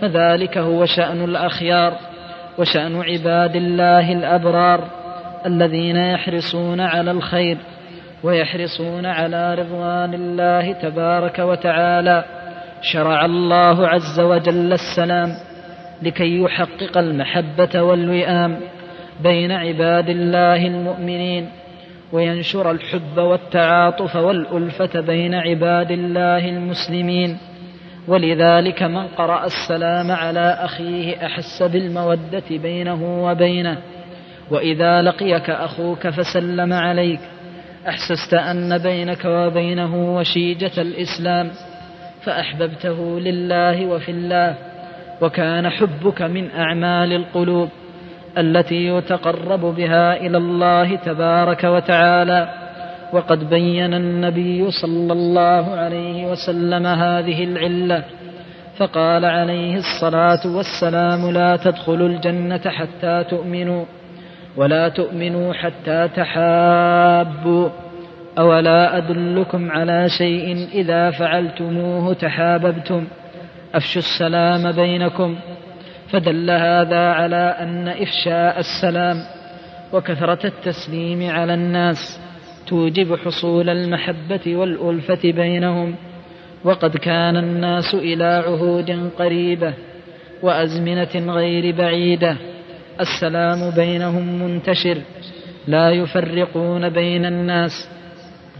S1: فذلك هو شأن الأخيار وشأن عباد الله الأبرار الذين يحرصون على الخير ويحرصون على رضوان الله تبارك وتعالى. شرع الله عز وجل السلام لكي يحقق المحبة والوئام بين عباد الله المؤمنين وينشر الحب والتعاطف والألفة بين عباد الله المسلمين. ولذلك من قرأ السلام على أخيه أحس بالمودة بينه وبينه. وإذا لقيك أخوك فسلم عليك أحسست أن بينك وبينه وشيجة الإسلام فأحببته لله وفي الله وكان حبك من أعمال القلوب. التي يتقرب بها إلى الله تبارك وتعالى. وقد بين النبي صلى الله عليه وسلم هذه العلة فقال عليه الصلاة والسلام لا تدخلوا الجنة حتى تؤمنوا ولا تؤمنوا حتى تحابوا أولا أدلكم على شيء إذا فعلتموه تحاببتم أفشوا السلام بينكم فدل هذا على أن إفشاء السلام وكثرة التسليم على الناس توجب حصول المحبة والألفة بينهم وقد كان الناس إلى عهود قريبة وأزمنة غير بعيدة السلام بينهم منتشر لا يفرقون بين الناس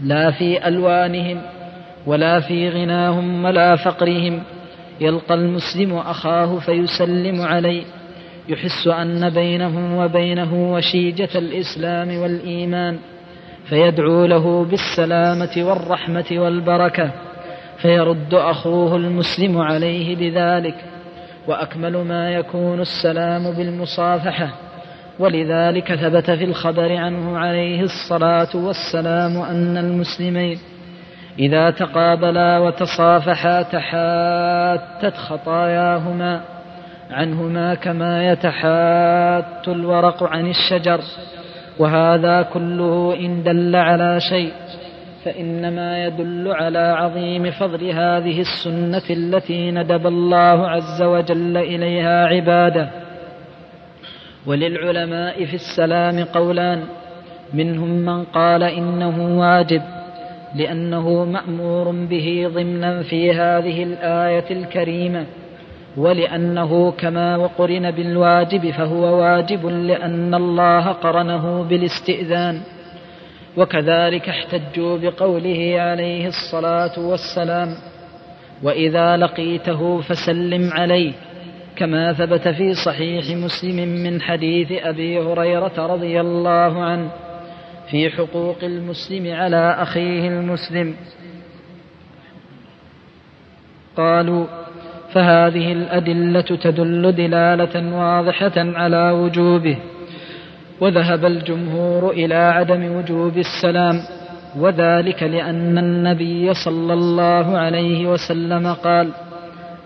S1: لا في ألوانهم ولا في غناهم ولا فقرهم يلقى المسلم أخاه فيسلم عليه يحس أن بينه وبينه وشيجة الإسلام والإيمان فيدعو له بالسلامة والرحمة والبركة فيرد أخوه المسلم عليه بذلك وأكمل ما يكون السلام بالمصافحة ولذلك ثبت في الخبر عنه عليه الصلاة والسلام أن المسلمين إذا تقابلا وتصافحا تحاتت خطاياهما عنهما كما يتحات الورق عن الشجر. وهذا كله إن دل على شيء فإنما يدل على عظيم فضل هذه السنة التي ندب الله عز وجل إليها عباده. وللعلماء في السلام قولان منهم من قال إنه واجب لأنه مأمور به ضمنا في هذه الآية الكريمة ولأنه كما وقرن بالواجب فهو واجب لأن الله قرنه بالاستئذان. وكذلك احتجوا بقوله عليه الصلاة والسلام وإذا لقيته فسلم عليه كما ثبت في صحيح مسلم من حديث أبي هريرة رضي الله عنه. في حقوق المسلم على أخيه المسلم. قالوا فهذه الأدلة تدل دلالة واضحة على وجوبه. وذهب الجمهور إلى عدم وجوب السلام وذلك لأن النبي صلى الله عليه وسلم قال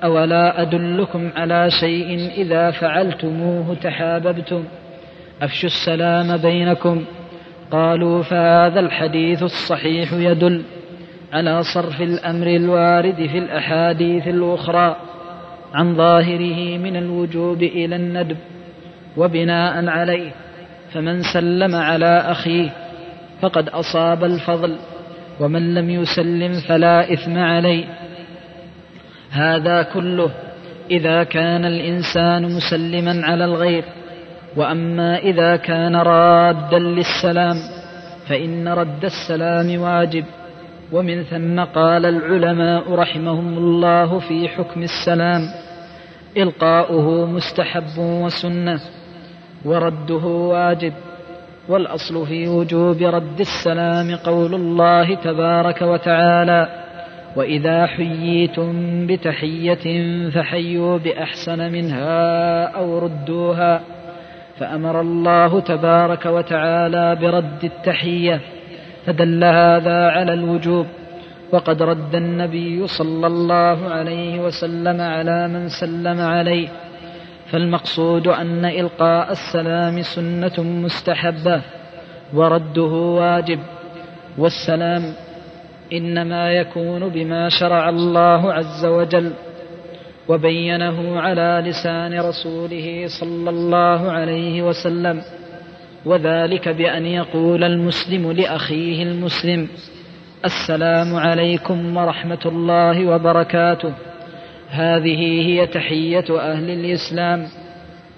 S1: أولا أدلكم على شيء إذا فعلتموه تحاببتم؟ أفشوا السلام بينكم؟ قالوا فهذا الحديث الصحيح يدل على صرف الأمر الوارد في الأحاديث الأخرى عن ظاهره من الوجوب إلى الندب وبناء عليه فمن سلم على أخيه فقد أصاب الفضل ومن لم يسلم فلا إثم عليه. هذا كله إذا كان الإنسان مسلما على الغير وأما إذا كان رادا للسلام فإن رد السلام واجب. ومن ثم قال العلماء رحمهم الله في حكم السلام إلقاؤه مستحب وسنة ورده واجب. والأصل في وجوب رد السلام قول الله تبارك وتعالى وإذا حييتم بتحية فحيوا بأحسن منها أو ردوها. فأمر الله تبارك وتعالى برد التحية فدل هذا على الوجوب وقد رد النبي صلى الله عليه وسلم على من سلم عليه فالمقصود أن إلقاء السلام سنة مستحبة ورده واجب والسلام إنما يكون بما شرع الله عز وجل. وبينه على لسان رسوله صلى الله عليه وسلم وذلك بأن يقول المسلم لأخيه المسلم السلام عليكم ورحمة الله وبركاته. هذه هي تحية أهل الإسلام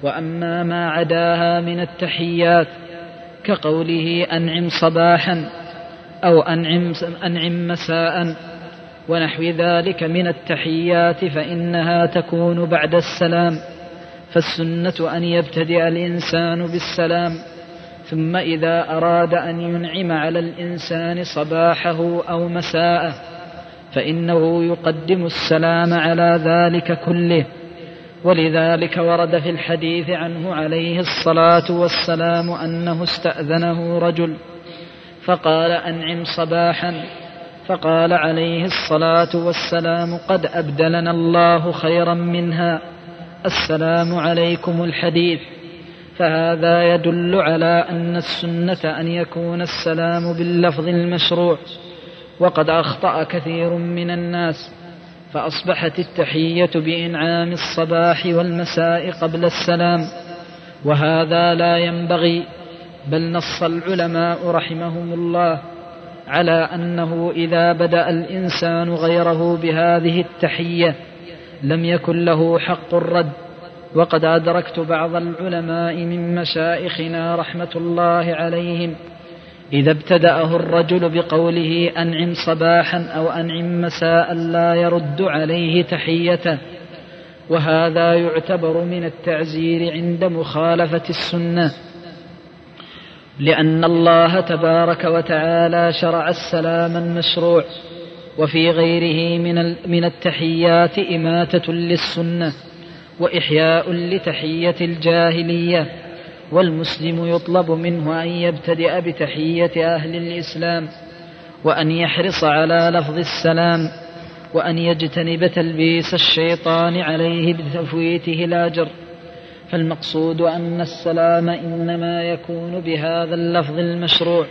S1: وأما ما عداها من التحيات كقوله أنعم صباحا أو أنعم, أنعم مساء ونحو ذلك من التحيات فإنها تكون بعد السلام فالسنة أن يبتدئ الإنسان بالسلام ثم إذا أراد أن ينعم على الإنسان صباحه أو مساءه فإنه يقدم السلام على ذلك كله. ولذلك ورد في الحديث عنه عليه الصلاة والسلام أنه استأذنه رجل فقال أنعم صباحا. فقال عليه الصلاة والسلام قد أبدلنا الله خيرا منها. السلام عليكم الحديث. فهذا يدل على أن السنة أن يكون السلام باللفظ المشروع. وقد أخطأ كثير من الناس. فأصبحت التحية بإنعام الصباح والمساء قبل السلام. وهذا لا ينبغي. بل نص العلماء رحمهم الله. على أنه إذا بدأ الإنسان غيره بهذه التحية لم يكن له حق الرد. وقد أدركت بعض العلماء من مشايخنا رحمة الله عليهم إذا ابتدأه الرجل بقوله أنعم صباحا أو أنعم مساء لا يرد عليه تحيته وهذا يعتبر من التعزير عند مخالفة السنة. لأن الله تبارك وتعالى شرع السلام المشروع وفي غيره من من التحيات إماتة للسنة وإحياء لتحية الجاهلية والمسلم يطلب منه أن يبتدئ بتحية أهل الإسلام وأن يحرص على لفظ السلام وأن يجتنب تلبيس الشيطان عليه بتفويته الأجر. فالمقصود أن السلام إنما يكون بهذا اللفظ المشروع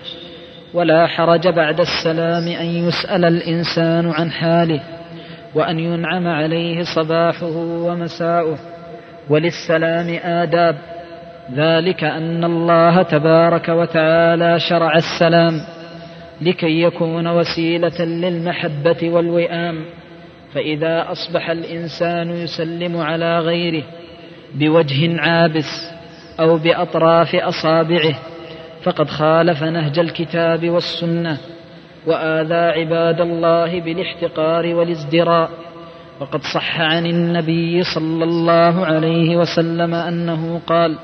S1: ولا حرج بعد السلام أن يسأل الإنسان عن حاله وأن ينعم عليه صباحه ومساؤه وللسلام آداب. ذلك أن الله تبارك وتعالى شرع السلام لكي يكون وسيلة للمحبة والوئام. فإذا أصبح الإنسان يسلم على غيره بوجه عابس أو بأطراف أصابعه فقد خالف نهج الكتاب والسنة وآذى عباد الله بالاحتقار والازدراء وقد صح عن النبي صلى الله عليه وسلم أنه قال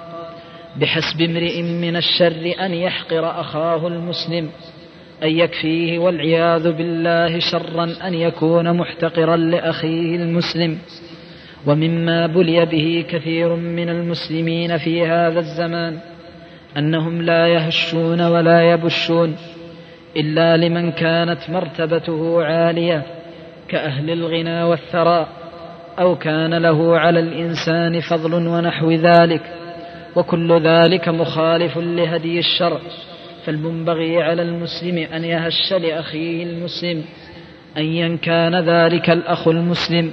S1: بحسب امرئ من الشر أن يحقر أخاه المسلم أن يكفيه والعياذ بالله شرا أن يكون محتقرا لأخيه المسلم. ومما بلي به كثير من المسلمين في هذا الزمان أنهم لا يهشون ولا يبشون إلا لمن كانت مرتبته عالية كأهل الغنى والثراء أو كان له على الإنسان فضل ونحو ذلك وكل ذلك مخالف لهدي الشرع فالمنبغي على المسلم أن يهش لأخيه المسلم أيا كان ذلك الأخ المسلم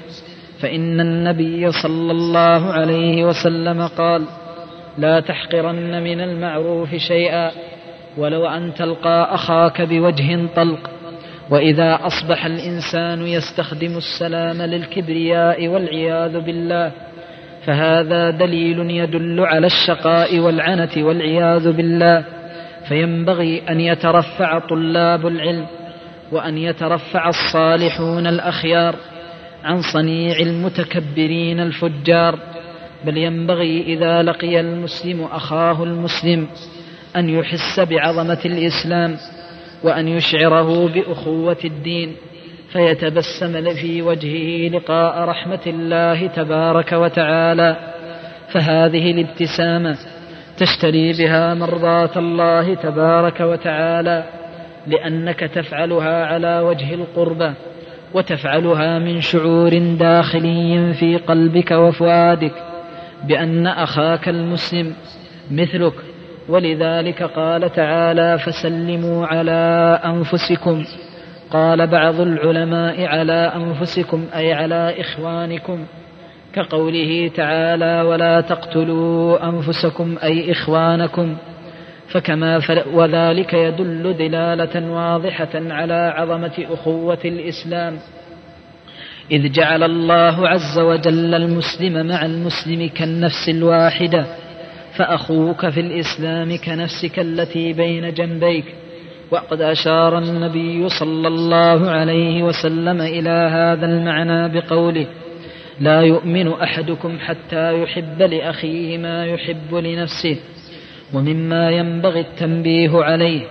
S1: فإن النبي صلى الله عليه وسلم قال لا تحقرن من المعروف شيئا ولو أن تلقى أخاك بوجه طلق وإذا أصبح الإنسان يستخدم السلام للكبرياء والعياذ بالله فهذا دليل يدل على الشقاء والعنة والعياذ بالله فينبغي أن يترفع طلاب العلم وأن يترفع الصالحون الأخيار عن صنيع المتكبرين الفجار بل ينبغي إذا لقي المسلم أخاه المسلم أن يحس بعظمة الإسلام وأن يشعره بأخوة الدين فيتبسم في وجهه لقاء رحمة الله تبارك وتعالى. فهذه الابتسامة تشتري بها مرضاة الله تبارك وتعالى لأنك تفعلها على وجه القربة وتفعلها من شعور داخلي في قلبك وفؤادك بأن أخاك المسلم مثلك. ولذلك قال تعالى فسلموا على أنفسكم. قال بعض العلماء على أنفسكم أي على إخوانكم. كقوله تعالى ولا تقتلوا أنفسكم أي إخوانكم. فكما وذلك يدل دلالة واضحة على عظمة أخوة الإسلام. إذ جعل الله عز وجل المسلم مع المسلم كالنفس الواحدة فأخوك في الإسلام كنفسك التي بين جنبيك. وقد أشار النبي صلى الله عليه وسلم إلى هذا المعنى بقوله لا يؤمن أحدكم حتى يحب لأخيه ما يحب لنفسه. ومما ينبغي التنبيه عليه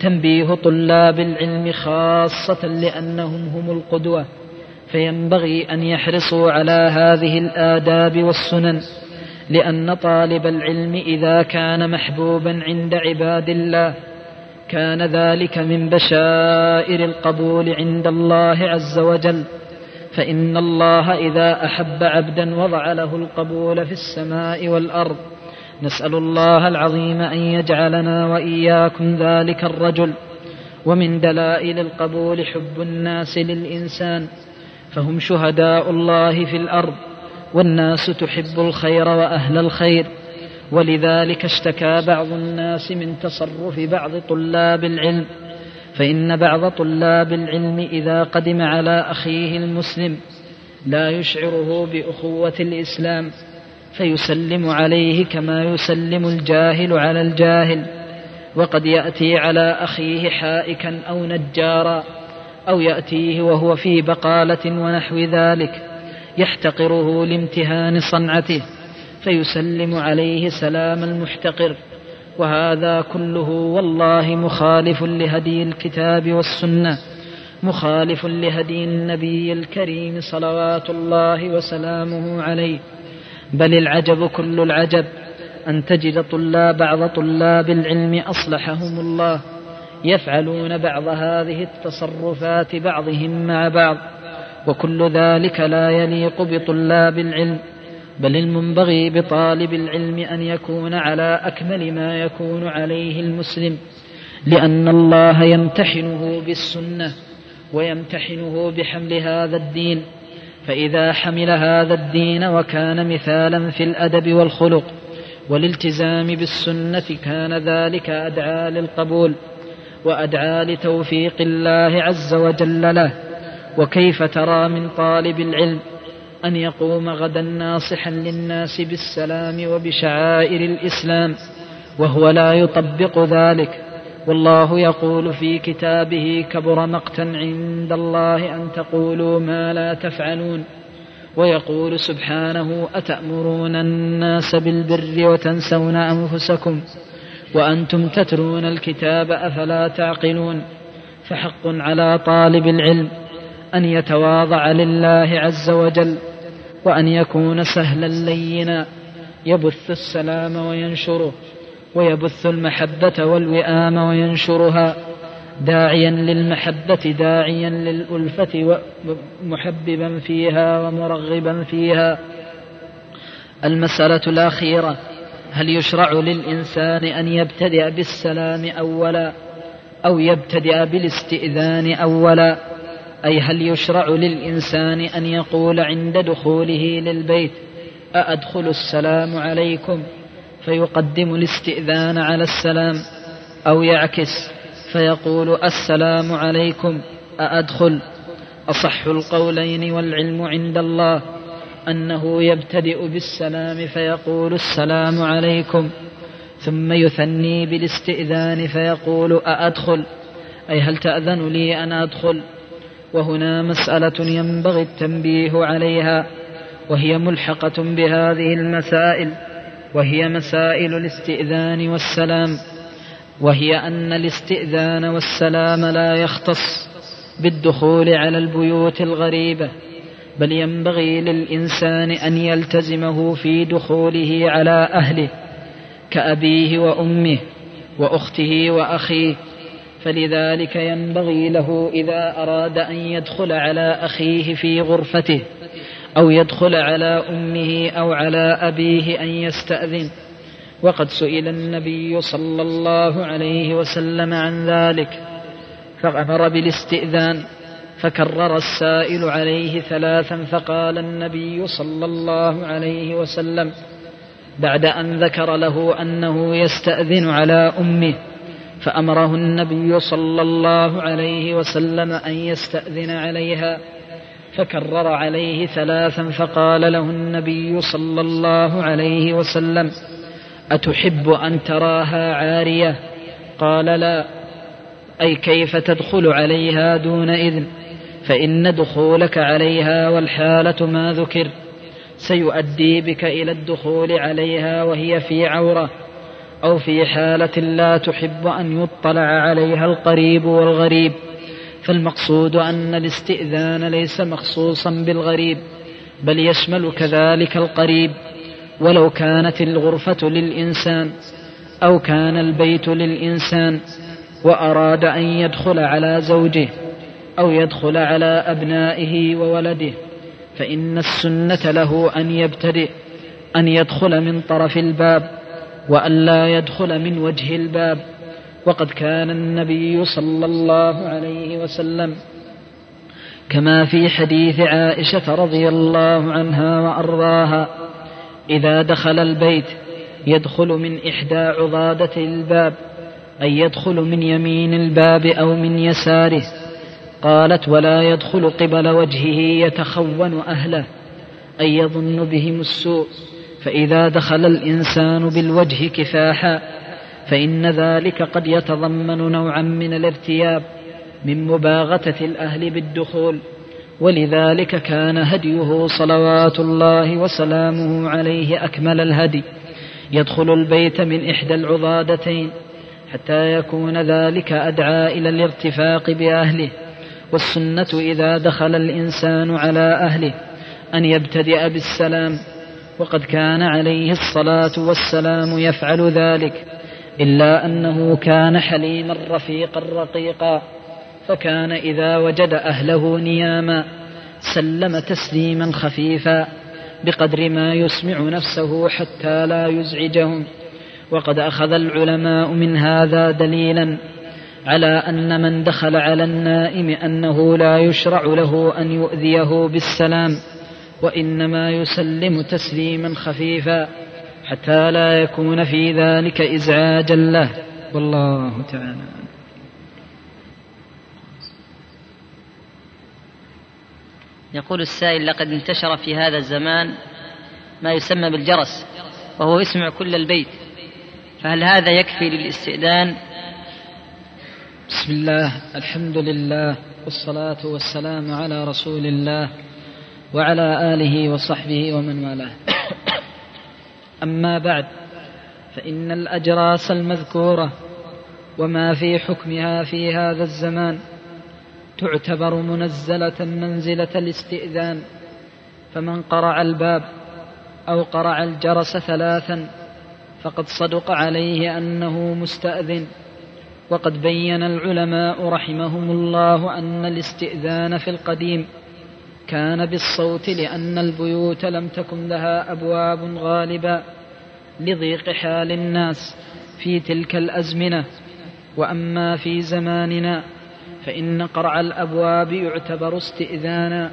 S1: تنبيه طلاب العلم خاصة لأنهم هم القدوة فينبغي أن يحرصوا على هذه الآداب والسنن لأن طالب العلم إذا كان محبوبا عند عباد الله كان ذلك من بشائر القبول عند الله عز وجل فإن الله إذا أحب عبدا وضع له القبول في السماء والأرض نسأل الله العظيم أن يجعلنا وإياكم ذلك الرجل ومن دلائل القبول حب الناس للإنسان فهم شهداء الله في الأرض والناس تحب الخير وأهل الخير ولذلك اشتكى بعض الناس من تصرف بعض طلاب العلم فإن بعض طلاب العلم إذا قدم على أخيه المسلم لا يشعره بأخوة الإسلام. فيسلم عليه كما يسلم الجاهل على الجاهل وقد يأتي على أخيه حائكا أو نجارا أو يأتيه وهو في بقالة ونحو ذلك يحتقره لامتهان صنعته فيسلم عليه سلام المحتقر. وهذا كله والله مخالف لهدي الكتاب والسنة مخالف لهدي النبي الكريم صلوات الله وسلامه عليه. بل العجب كل العجب أن تجد طلاب بعض طلاب العلم أصلحهم الله يفعلون بعض هذه التصرفات بعضهم مع بعض وكل ذلك لا يليق بطلاب العلم بل المنبغي بطالب العلم أن يكون على أكمل ما يكون عليه المسلم لأن الله يمتحنه بالسنة ويمتحنه بحمل هذا الدين. فإذا حمل هذا الدين وكان مثالا في الأدب والخلق والالتزام بالسنة كان ذلك أدعى للقبول وأدعى لتوفيق الله عز وجل له. وكيف ترى من طالب العلم أن يقوم غدا ناصحا للناس بالسلام وبشعائر الإسلام وهو لا يطبق ذلك؟ والله يقول في كتابه كبر مقتا عند الله أن تقولوا ما لا تفعلون ويقول سبحانه أتأمرون الناس بالبر وتنسون أنفسكم وأنتم تتلون الكتاب أفلا تعقلون فحق على طالب العلم أن يتواضع لله عز وجل وأن يكون سهلا لينا يبث السلام وينشره ويبث المحبة والوئام وينشرها داعيا للمحبة داعيا للألفة محببا فيها ومرغبا فيها. المسألة الأخيرة هل يشرع للإنسان أن يبتدئ بالسلام أولا أو يبتدئ بالاستئذان أولا؟ أي هل يشرع للإنسان أن يقول عند دخوله للبيت أأدخل السلام عليكم؟ فيقدم الاستئذان على السلام أو يعكس فيقول السلام عليكم أأدخل؟ أصح القولين والعلم عند الله أنه يبتدئ بالسلام فيقول السلام عليكم ثم يثني بالاستئذان فيقول أأدخل؟ أي هل تأذن لي أن أدخل؟ وهنا مسألة ينبغي التنبيه عليها وهي ملحقة بهذه المسائل. وهي مسائل الاستئذان والسلام وهي أن الاستئذان والسلام لا يختص بالدخول على البيوت الغريبة بل ينبغي للإنسان أن يلتزمه في دخوله على أهله كأبيه وأمه وأخته وأخيه فلذلك ينبغي له إذا أراد أن يدخل على أخيه في غرفته. أو يدخل على أمه أو على أبيه أن يستأذن. وقد سئل النبي صلى الله عليه وسلم عن ذلك فأمر بالاستئذان فكرر السائل عليه ثلاثا فقال النبي صلى الله عليه وسلم بعد أن ذكر له أنه يستأذن على أمه فأمره النبي صلى الله عليه وسلم أن يستأذن عليها. فكرر عليه ثلاثا فقال له النبي صلى الله عليه وسلم أتحب أن تراها عارية؟ قال لا. أي كيف تدخل عليها دون إذن؟ فإن دخولك عليها والحالة ما ذكر سيؤدي بك إلى الدخول عليها وهي في عورة أو في حالة لا تحب أن يطلع عليها القريب والغريب. فالمقصود أن الاستئذان ليس مخصوصا بالغريب بل يشمل كذلك القريب. ولو كانت الغرفة للإنسان أو كان البيت للإنسان وأراد أن يدخل على زوجه أو يدخل على أبنائه وولده فإن السنة له أن يبتدئ أن يدخل من طرف الباب وأن لا يدخل من وجه الباب. وقد كان النبي صلى الله عليه وسلم كما في حديث عائشة رضي الله عنها وأرضاها إذا دخل البيت يدخل من إحدى عضادة الباب أي يدخل من يمين الباب أو من يساره قالت ولا يدخل قبل وجهه يتخون أهله أي يظن بهم السوء فإذا دخل الإنسان بالوجه كفاحا فإن ذلك قد يتضمن نوعا من الارتياب من مباغتة الأهل بالدخول ولذلك كان هديه صلوات الله وسلامه عليه أكمل الهدي. يدخل البيت من إحدى العضادتين حتى يكون ذلك أدعى إلى الارتفاق بأهله والسنة إذا دخل الإنسان على أهله أن يبتدئ بالسلام وقد كان عليه الصلاة والسلام يفعل ذلك. إلا أنه كان حليما رفيقا رقيقا فكان إذا وجد أهله نياما سلم تسليما خفيفا بقدر ما يسمع نفسه حتى لا يزعجهم. وقد أخذ العلماء من هذا دليلا على أن من دخل على النائم أنه لا يشرع له أن يؤذيه بالسلام وإنما يسلم تسليما خفيفا. حتى لا يكون في ذلك إزعاجا له. والله تعالى
S2: يقول السائل لقد انتشر في هذا الزمان ما يسمى بالجرس وهو يسمع كل البيت. فهل هذا يكفي للاستئذان؟
S1: بسم الله الحمد لله والصلاة والسلام على رسول الله وعلى آله وصحبه ومن والاه. أما بعد فإن الأجراس المذكورة وما في حكمها في هذا الزمان تعتبر منزلة منزلة الاستئذان فمن قرع الباب أو قرع الجرس ثلاثا فقد صدق عليه أنه مستأذن. وقد بين العلماء رحمهم الله أن الاستئذان في القديم كان بالصوت لأن البيوت لم تكن لها أبواب غالبا لضيق حال الناس في تلك الأزمنة. وأما في زماننا فإن قرع الأبواب يعتبر استئذانا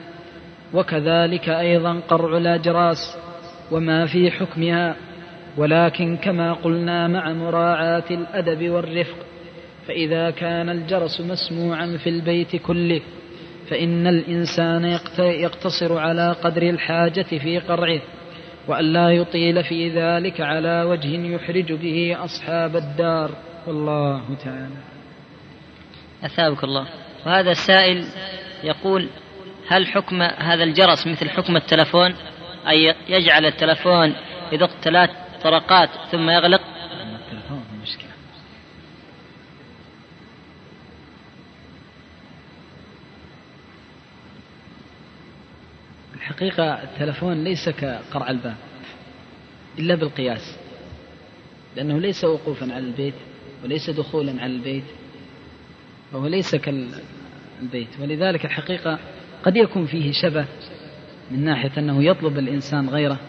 S1: وكذلك أيضا قرع الأجراس وما في حكمها. ولكن كما قلنا مع مراعاة الأدب والرفق فإذا كان الجرس مسموعا في البيت كله فإن الإنسان يقتصر على قدر الحاجة في قرعه وأن لا يطيل في ذلك على وجه يحرج به أصحاب الدار. والله تعالى.
S2: أثابك الله. وهذا السائل يقول هل حكم هذا الجرس مثل حكم التلفون؟ أي يجعل التلفون يدق ثلاث طرقات ثم يغلق؟
S1: الحقيقة التلفون ليس كقرع الباب إلا بالقياس لأنه ليس وقوفا على البيت وليس دخولا على البيت وهو ليس كالبيت. ولذلك الحقيقة قد يكون فيه شبه من ناحية أنه يطلب الإنسان غيره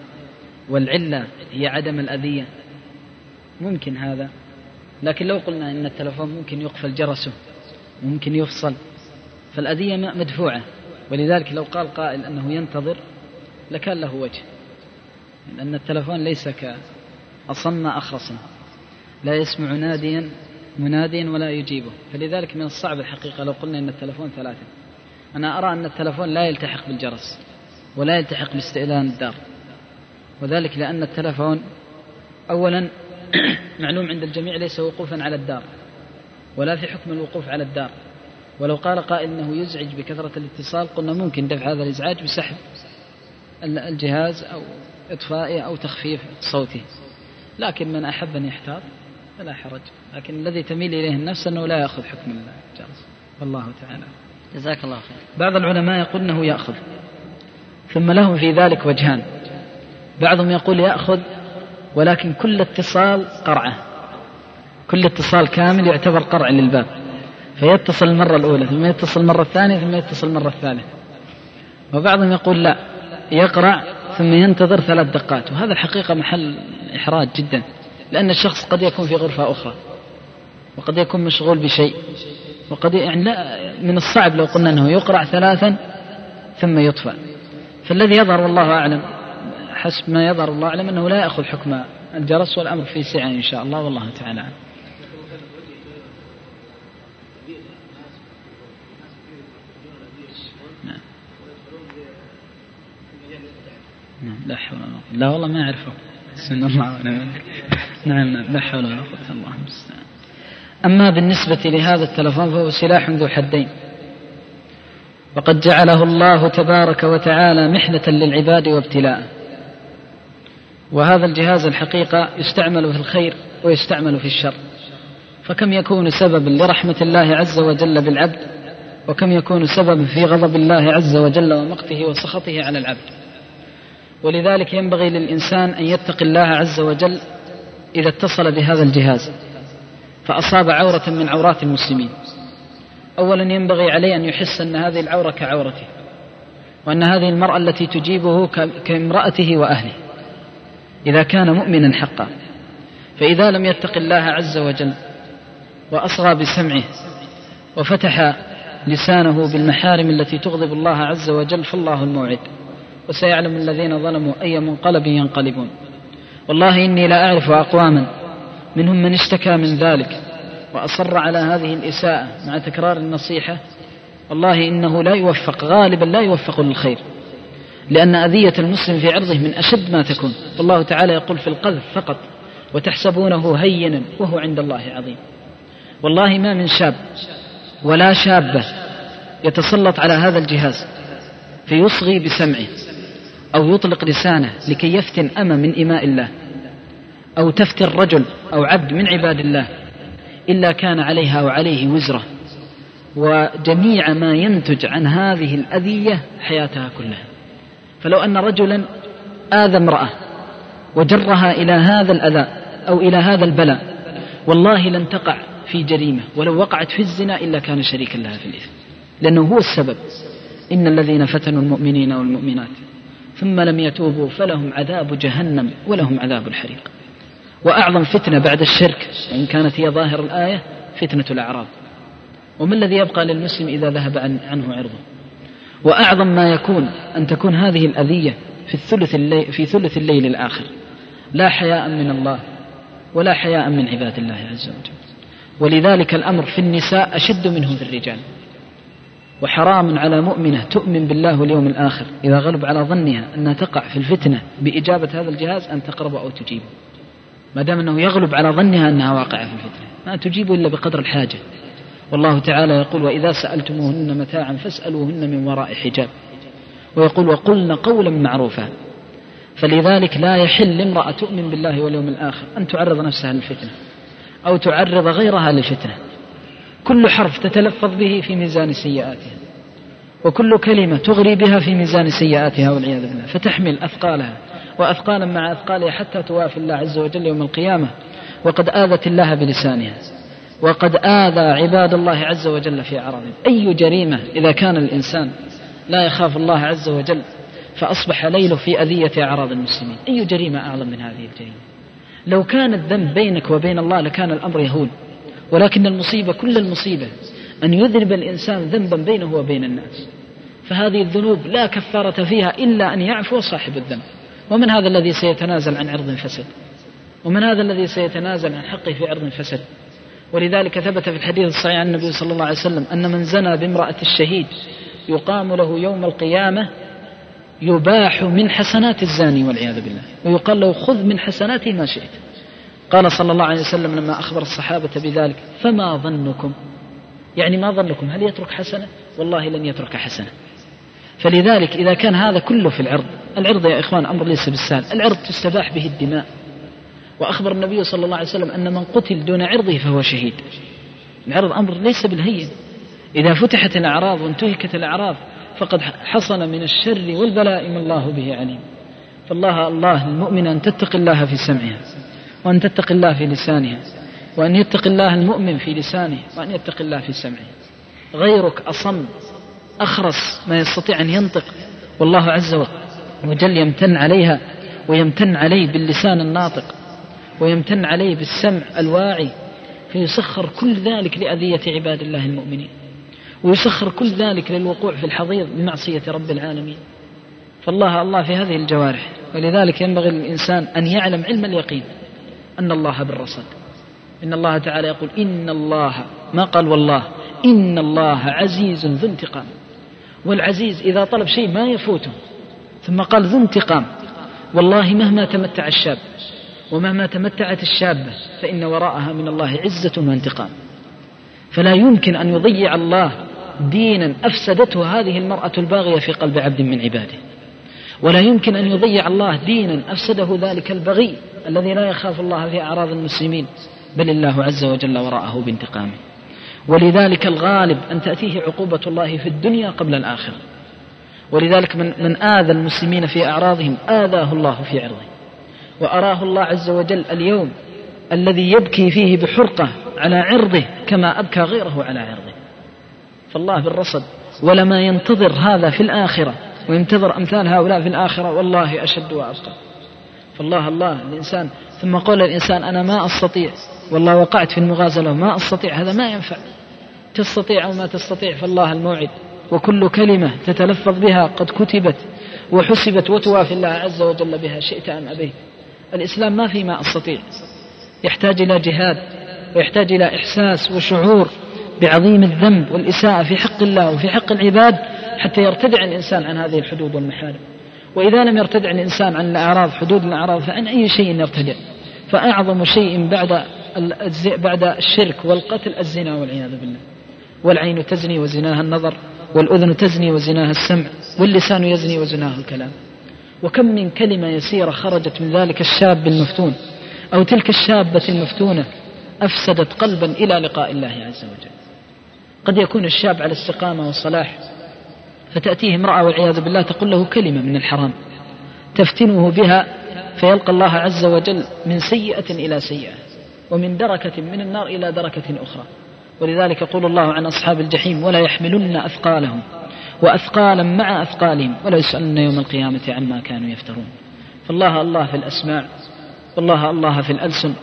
S1: والعلة هي عدم الأذية. ممكن هذا لكن لو قلنا أن التلفون ممكن يقفل جرسه ممكن يفصل فالأذية مدفوعة. ولذلك لو قال قائل أنه ينتظر لكان له وجه لأن التلفون ليس كأصم أخرس لا يسمع ناديا مناديا ولا يجيبه. فلذلك من الصعب الحقيقة لو قلنا أن التلفون ثلاثة. أنا أرى أن التلفون لا يلتحق بالجرس ولا يلتحق باستئذان الدار. وذلك لأن التلفون أولا معلوم عند الجميع ليس وقوفا على الدار ولا في حكم الوقوف على الدار. ولو قال قائل إنه يزعج بكثرة الاتصال قلنا ممكن دفع هذا الإزعاج بسحب الجهاز أو إطفائه أو تخفيف صوته. لكن من أحب أن يحتاط فلا حرج. لكن الذي تميل إليه النفس أنه لا يأخذ حكم الجرس والله تعالى.
S2: جزاك الله خير.
S1: بعض العلماء يقول إنه يأخذ. ثم لهم في ذلك وجهان. بعضهم يقول يأخذ ولكن كل اتصال قرعة. كل اتصال كامل يعتبر قرع للباب. فيتصل المرة الأولى ثم يتصل المرة الثانية ثم يتصل المرة الثالثة. وبعضهم يقول لا يقرع ثم ينتظر ثلاث دقات. وهذا الحقيقة محل إحراج جدا لأن الشخص قد يكون في غرفة أخرى وقد يكون مشغول بشيء وقد يعني لا من الصعب لو قلنا أنه يقرع ثلاثا ثم يطفأ فالذي يظهر والله أعلم حسب ما يظهر الله أعلم أنه لا يأخذ حكم الجرس والأمر في سعة إن شاء الله والله تعالى نعم لا حول ولا قوة لا والله ما أعرفه. سن الله نعم نعم لا حول ولا قوة الله المستعان. أما بالنسبة لهذا التلفون فهو سلاح ذو حدين. وقد جعله الله تبارك وتعالى محنة للعباد وابتلاء. وهذا الجهاز الحقيقة يستعمل في الخير ويستعمل في الشر. فكم يكون سببا لرحمة الله عز وجل بالعبد وكم يكون سببا في غضب الله عز وجل ومقته وسخطه على العبد؟ ولذلك ينبغي للإنسان أن يتقي الله عز وجل إذا اتصل بهذا الجهاز فأصاب عورة من عورات المسلمين. أولا ينبغي عليه أن يحس أن هذه العورة كعورته وأن هذه المرأة التي تجيبه كامرأته وأهله إذا كان مؤمنا حقا. فإذا لم يتق الله عز وجل وأصغى بسمعه وفتح لسانه بالمحارم التي تغضب الله عز وجل فالله الموعد. وسيعلم الذين ظلموا أي منقلب ينقلبون. والله إني لا أعرف أقواما منهم من اشتكى من ذلك وأصر على هذه الإساءة مع تكرار النصيحة. والله إنه لا يوفق غالبا لا يوفق للخير لأن أذية المسلم في عرضه من أشد ما تكون. والله تعالى يقول في القذف فقط وتحسبونه هينا وهو عند الله عظيم والله ما من شاب ولا شابة يتسلط على هذا الجهاز فيصغي بسمعه. أو يطلق لسانه لكي يفتن أمة من إماء الله أو تفتن رجل أو عبد من عباد الله إلا كان عليها وعليه وزرة. وجميع ما ينتج عن هذه الأذية حياتها كلها. فلو أن رجلا آذى امرأة وجرها إلى هذا الأذى أو إلى هذا البلاء والله لن تقع في جريمة ولو وقعت في الزنا إلا كان شريكا لها في الإثم. لأنه هو السبب. إن الذين فتنوا المؤمنين والمؤمنات. ثم لم يتوبوا فلهم عذاب جهنم ولهم عذاب الحريق. وأعظم فتنة بعد الشرك وإن كانت هي ظاهر الآية فتنة الأعراض وما الذي يبقى للمسلم إذا ذهب عنه عرضه؟ وأعظم ما يكون أن تكون هذه الأذية في الثلث الليل في ثلث الليل الآخر. لا حياء من الله ولا حياء من عباد الله عز وجل. ولذلك الأمر في النساء أشد منه في الرجال. وحرام على مؤمنة تؤمن بالله واليوم الآخر إذا غلب على ظنها أنها تقع في الفتنة بإجابة هذا الجهاز أن تقرب أو تجيب. ما دام أنه يغلب على ظنها أنها واقعة في الفتنة ما تجيب إلا بقدر الحاجة. والله تعالى يقول وإذا سألتموهن متاعا فاسألوهن من وراء حجاب ويقول وقلن قولا معروفا فلذلك لا يحل لامرأة تؤمن بالله واليوم الآخر أن تعرض نفسها للفتنة أو تعرض غيرها للفتنة. كل حرف تتلفظ به في ميزان سيئاتها وكل كلمة تغري بها في ميزان سيئاتها والعياذ بالله. فتحمل أثقالها وأثقالا مع أثقالها حتى توافي الله عز وجل يوم القيامة. وقد آذت الله بلسانها وقد آذى عباد الله عز وجل في أعراضهم أي جريمة إذا كان الإنسان لا يخاف الله عز وجل فأصبح ليله في أذية أعراض المسلمين. أي جريمة أعظم من هذه الجريمة؟ لو كان الذنب بينك وبين الله لكان الأمر يهون. ولكن المصيبة كل المصيبة أن يذنب الإنسان ذنبا بينه وبين الناس. فهذه الذنوب لا كفارة فيها إلا أن يعفو صاحب الذنب. ومن هذا الذي سيتنازل عن عرض فسد؟ ومن هذا الذي سيتنازل عن حقه في عرض فسد؟ ولذلك ثبت في الحديث الصحيح عن النبي صلى الله عليه وسلم أن من زنى بامرأة الشهيد يقام له يوم القيامة يباح من حسنات الزاني والعياذ بالله. ويقال له خذ من حسناته ما شئت. قال صلى الله عليه وسلم لما أخبر الصحابة بذلك فما ظنكم؟ يعني ما ظنكم هل يترك حسنة؟ والله لن يترك حسنة. فلذلك إذا كان هذا كله في العرض العرض يا إخوان أمر ليس بالسهل العرض تستباح به الدماء. وأخبر النبي صلى الله عليه وسلم أن من قتل دون عرضه فهو شهيد. العرض أمر ليس بالهين. إذا فتحت الأعراض وانتهكت الأعراض فقد حصل من الشر والبلاء ما الله به عليم. فالله الله المؤمن أن تتقي الله في سمعها وأن تتقي الله في لسانها وأن يتقي الله المؤمن في لسانه وأن يتقي الله في سمعه. غيرك أصم أخرس ما يستطيع أن ينطق والله عز وجل يمتن عليها ويمتن عليه باللسان الناطق ويمتن عليه بالسمع الواعي فيسخر كل ذلك لأذية عباد الله المؤمنين ويسخر كل ذلك للوقوع في الحضيض بمعصية رب العالمين. فالله الله في هذه الجوارح ولذلك ينبغي للإنسان أن يعلم علم اليقين. أن الله بالرصد. إن الله تعالى يقول إن الله ما قال والله؟ إن الله عزيز ذو انتقام. والعزيز إذا طلب شيء ما يفوته ثم قال ذو انتقام. والله مهما تمتع الشاب ومهما تمتعت الشابة فإن وراءها من الله عزة وانتقام. فلا يمكن أن يضيع الله دينا أفسدته هذه المرأة الباغية في قلب عبد من عباده. ولا يمكن أن يضيع الله دينا أفسده ذلك البغي الذي لا يخاف الله في أعراض المسلمين. بل الله عز وجل وراءه بانتقامه. ولذلك الغالب أن تأتيه عقوبة الله في الدنيا قبل الآخرة. ولذلك من, من آذى المسلمين في أعراضهم آذاه الله في عرضه. وأراه الله عز وجل اليوم الذي يبكي فيه بحرقة على عرضه كما أبكى غيره على عرضه. فالله بالرصد ولما ينتظر هذا في الآخرة. وينتظر أمثال هؤلاء في الآخرة والله أشد وأبقى. فالله الله الإنسان. ثم قال الإنسان أنا ما أستطيع. والله وقعت في المغازلة ما أستطيع هذا ما ينفع. تستطيع أو ما تستطيع فالله الموعد. وكل كلمة تتلفظ بها قد كتبت وحسبت وتوافي الله عز وجل بها شئت أم أبيت. الإسلام ما في ما أستطيع. يحتاج إلى جهاد ويحتاج إلى إحساس وشعور بعظيم الذنب والإساءة في حق الله وفي حق العباد حتى يرتدع الإنسان عن هذه الحدود والمحارم. وإذا لم يرتدع الإنسان عن الأعراض حدود الأعراض فعن أي شيء يرتدع. فأعظم شيء بعد بعد الشرك والقتل الزنا والعياذ بالله. والعين تزني وزناها النظر والأذن تزني وزناها السمع واللسان يزني وزناه الكلام. وكم من كلمة يسيرة خرجت من ذلك الشاب المفتون أو تلك الشابة المفتونة أفسدت قلبا إلى لقاء الله عز وجل. قد يكون الشاب على استقامة وصلاح فتأتيه امرأة والعياذ بالله تقول له كلمة من الحرام تفتنه بها فيلقى الله عز وجل من سيئة إلى سيئة ومن دركة من النار إلى دركة أخرى. ولذلك يقول الله عن أصحاب الجحيم ولا يحملن أثقالهم وأثقالا مع أثقالهم ولا يسألن يوم القيامة عما كانوا يفترون. فالله الله في الأسماع والله الله في الألسن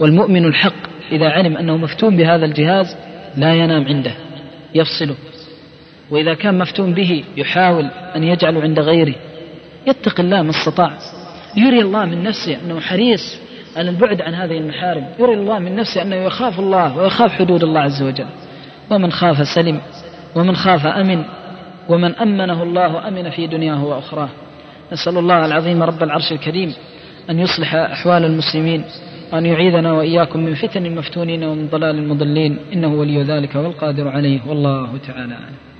S1: والمؤمن الحق إذا علم أنه مفتون بهذا الجهاز لا ينام عنده يفصله. وإذا كان مفتون به يحاول أن يجعله عند غيره. يتق الله ما استطاع. يري الله من نفسه أنه حريص أن البعد عن هذه المحارم. يري الله من نفسه أنه يخاف الله ويخاف حدود الله عز وجل. ومن خاف سلم ومن خاف أمن ومن أمنه الله أمن في دنياه وأخراه. نسأل الله العظيم رب العرش الكريم أن يصلح أحوال المسلمين وأن يعيذنا وإياكم من فتن المفتونين ومن ضلال المضلين. إنه ولي ذلك والقادر عليه. والله تعالى أعلم.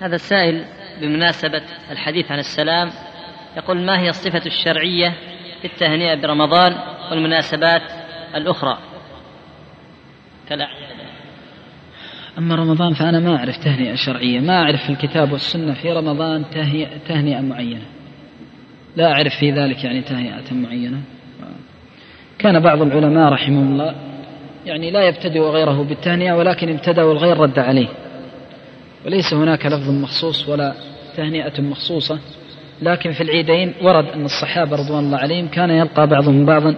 S2: هذا السائل بمناسبة الحديث عن السلام يقول ما هي الصفة الشرعية في التهنئة برمضان والمناسبات الأخرى؟ كالأعياد
S1: أما رمضان فأنا ما أعرف تهنئة شرعية ما أعرف في الكتاب والسنة في رمضان تهنئة معينة. لا أعرف في ذلك يعني تهنئة معينة. كان بعض العلماء رحمهم الله يعني لا يبتدئ غيره بالتهنئة ولكن ابتدأ والغير رد عليه. وليس هناك لفظ مخصوص ولا تهنئة مخصوصة. لكن في العيدين ورد أن الصحابة رضوان الله عليهم كان يلقى بعضهم بعضا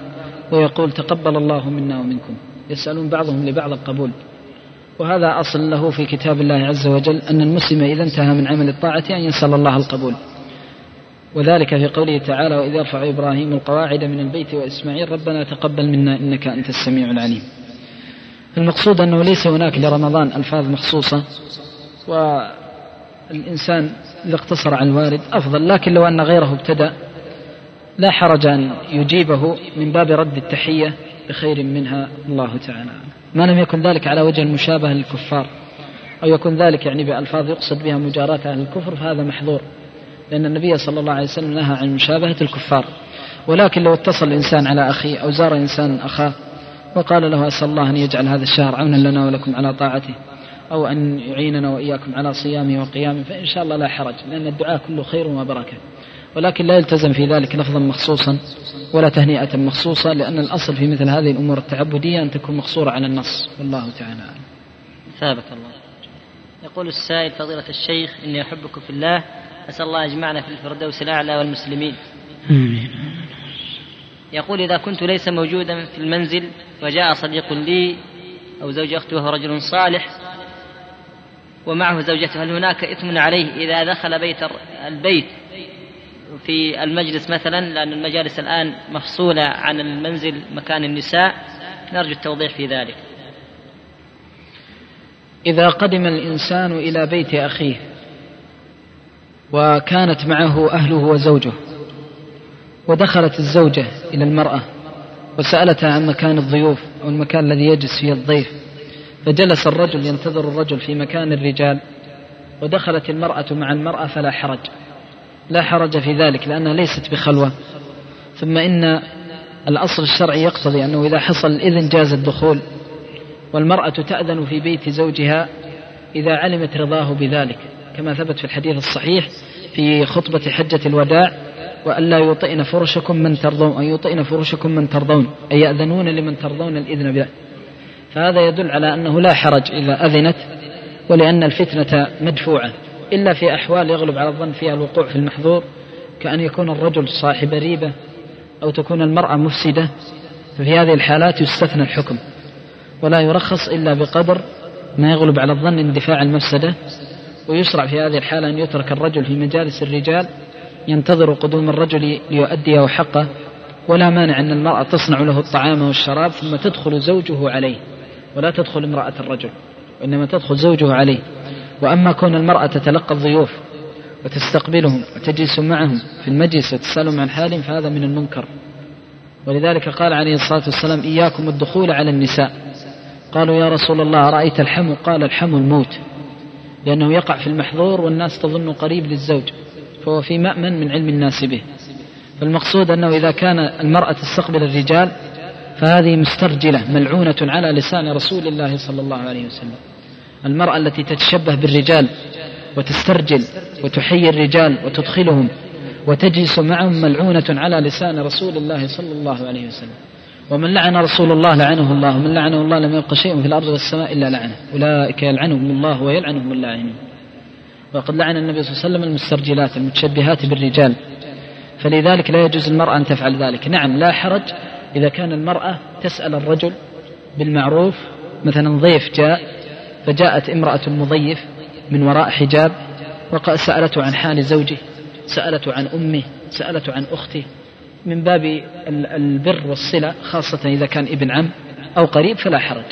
S1: ويقول تقبل الله منا ومنكم. يسألون بعضهم لبعض القبول. وهذا أصل له في كتاب الله عز وجل أن المسلم إذا انتهى من عمل الطاعة أن يسأل الله القبول. وذلك في قوله تعالى وإذ يرفع إبراهيم القواعد من البيت وإسماعيل ربنا تقبل منا إنك أنت السميع العليم. المقصود أنه ليس هناك لرمضان ألفاظ مخصوصة. والإنسان إذا اقتصر على الوارد أفضل لكن لو أن غيره ابتدأ لا حرج أن يجيبه من باب رد التحية بخير منها الله تعالى. ما لم يكن ذلك على وجه المشابهة للكفار أو يكون ذلك يعني بألفاظ يقصد بها مجاراة أهل الكفر فهذا محظور لأن النبي صلى الله عليه وسلم نهى عن مشابهة الكفار. ولكن لو اتصل الإنسان على أخيه أو زار إنسان أخاه وقال له أسأل الله أن يجعل هذا الشهر عونا لنا ولكم على طاعته أو أن يعيننا وإياكم على صيامه وقيامه فإن شاء الله لا حرج لأن الدعاء كله خير وبركة. ولكن لا يلتزم في ذلك لفظا مخصوصا ولا تهنئة مخصوصة لأن الأصل في مثل هذه الأمور التعبدية أن تكون مقصورة على النص. والله تعالى أعلم.
S2: ثابت الله. يقول السائل فضيلة الشيخ إني أحبكم في الله أسأل الله يجمعنا في الفردوس الأعلى والمسلمين.
S1: آمين
S2: يقول إذا كنت ليس موجودا في المنزل وجاء صديق لي أو زوج أخته وهو رجل صالح ومعه زوجته. هل هناك إثم عليه إذا دخل بيت البيت في المجلس مثلا؟ لأن المجالس الآن مفصولة عن المنزل مكان النساء. نرجو التوضيح في ذلك.
S1: إذا قدم الإنسان إلى بيت أخيه وكانت معه أهله وزوجه ودخلت الزوجة إلى المرأة وسألتها عن مكان الضيوف أو المكان الذي يجلس فيه الضيف فجلس الرجل ينتظر الرجل في مكان الرجال ودخلت المرأة مع المرأة فلا حرج لا حرج في ذلك لأنها ليست بخلوة. ثم إن الأصل الشرعي يقتضي أنه إذا حصل الإذن جاز الدخول والمرأة تأذن في بيت زوجها إذا علمت رضاه بذلك كما ثبت في الحديث الصحيح في خطبة حجة الوداع وألا يطئن فرشكم من ترضون أن يطئن فرشكم من ترضون أي يأذنون لمن ترضون الإذن به فهذا يدل على أنه لا حرج إذا أذنت ولأن الفتنة مدفوعة إلا في أحوال يغلب على الظن فيها الوقوع في المحظور كأن يكون الرجل صاحب ريبة أو تكون المرأة مفسدة ففي هذه الحالات يستثنى الحكم. ولا يرخص إلا بقدر ما يغلب على الظن اندفاع المفسدة ويشرع في هذه الحالة أن يترك الرجل في مجالس الرجال ينتظر قدوم الرجل ليؤديه حقه ولا مانع أن المرأة تصنع له الطعام والشراب ثم تدخل زوجه عليه. ولا تدخل امرأة الرجل وإنما تدخل زوجه عليه وأما كون المرأة تتلقى الضيوف وتستقبلهم وتجلس معهم في المجلس وتسألهم عن حالهم فهذا من المنكر. ولذلك قال عليه الصلاة والسلام إياكم الدخول على النساء. قالوا يا رسول الله رأيت الحم قال الحم الموت لأنه يقع في المحظور والناس تظن قريب للزوج فهو في مأمن من علم الناس به. فالمقصود أنه إذا كان المرأة تستقبل الرجال فهذه مسترجلة ملعونة على لسان رسول الله صلى الله عليه وسلم. المرأة التي تتشبه بالرجال وتسترجل وتحيي الرجال وتدخلهم وتجلس معهم ملعونة على لسان رسول الله صلى الله عليه وسلم. ومن لعن رسول الله لعنه الله ومن لعنه الله لم يبق شيء في الأرض والسماء إلا لعنه. أولئك يلعنهم الله ويلعنهم اللاعنون. وقد لعن النبي صلى الله عليه وسلم المسترجلات المتشبهات بالرجال. فلذلك لا يجوز المرأة أن تفعل ذلك. نعم لا حرج إذا كان المرأة تسأل الرجل بالمعروف مثلا ضيف جاء فجاءت امرأة مضيف من وراء حجاب وسألته عن حال زوجه سألته عن أمه سألته عن أخته من باب البر والصلة خاصة إذا كان ابن عم أو قريب فلا حرج.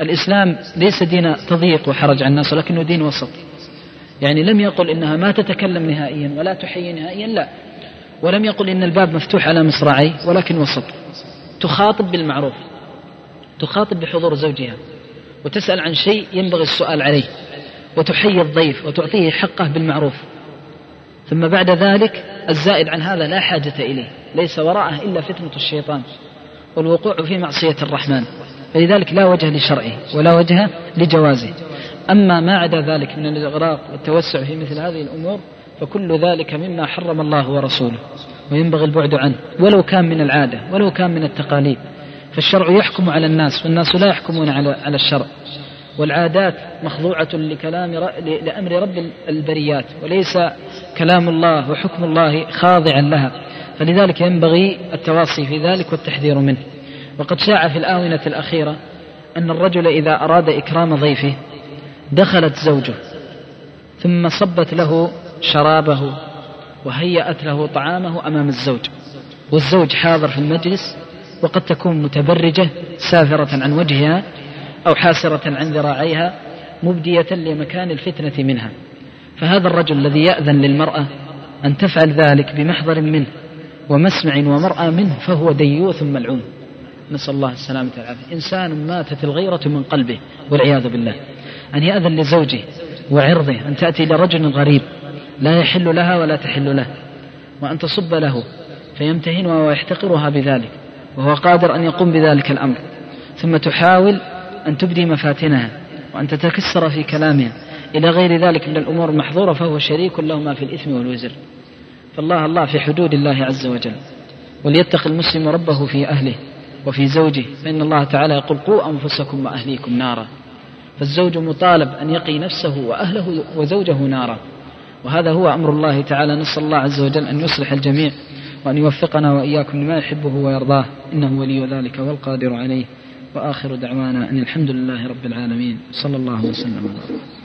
S1: الإسلام ليس دين تضييق وحرج على الناس ولكنه دين وسط. يعني لم يقل إنها ما تتكلم نهائيا ولا تحيي نهائيا لا. ولم يقل إن الباب مفتوح على مصراعيه ولكن وسط. تخاطب بالمعروف تخاطب بحضور زوجها وتسأل عن شيء ينبغي السؤال عليه وتحيي الضيف وتعطيه حقه بالمعروف. ثم بعد ذلك الزائد عن هذا لا حاجة إليه ليس وراءه إلا فتنة الشيطان والوقوع في معصية الرحمن. فلذلك لا وجه لشرعه ولا وجه لجوازه. أما ما عدا ذلك من الإغراق والتوسع في مثل هذه الأمور فكل ذلك مما حرم الله ورسوله. وينبغي البعد عنه ولو كان من العادة ولو كان من التقاليد. فالشرع يحكم على الناس والناس لا يحكمون على على الشرع. والعادات مخضوعة لكلام لأمر رب البريات وليس كلام الله وحكم الله خاضعا لها. فلذلك ينبغي التواصي في ذلك والتحذير منه. وقد شاع في الآونة الأخيرة أن الرجل إذا أراد إكرام ضيفه دخلت زوجه ثم صبت له شرابه. وهيأت له طعامه أمام الزوج. والزوج حاضر في المجلس وقد تكون متبرجة سافرة عن وجهها أو حاسرة عن ذراعيها مبدية لمكان الفتنة منها. فهذا الرجل الذي يأذن للمرأة أن تفعل ذلك بمحضر منه ومسمع ومرأى منه فهو ديوث ملعون. نسأل الله السلامة والعافية. إنسان ماتت الغيرة من قلبه والعياذ بالله. أن يأذن لزوجه وعرضه أن تأتي لرجل غريب لا يحل لها ولا تحل له وأن تصب له فيمتهنها ويحتقرها بذلك وهو قادر أن يقوم بذلك الأمر. ثم تحاول أن تبدي مفاتنها وأن تتكسر في كلامها. إلى غير ذلك من الأمور المحظورة فهو شريك لهما في الإثم والوزر. فالله الله في حدود الله عز وجل. وليتق المسلم ربه في أهله وفي زوجه فإن الله تعالى يقول قوا أنفسكم وأهليكم نارا. فالزوج مطالب أن يقي نفسه وأهله وزوجه نارا. وهذا هو أمر الله تعالى. نسأل الله عز وجل أن يصلح الجميع وأن يوفقنا وإياكم لما يحبه ويرضاه. إنه ولي ذلك والقادر عليه. وآخر دعوانا أن الحمد لله رب العالمين. صلى الله وسلم على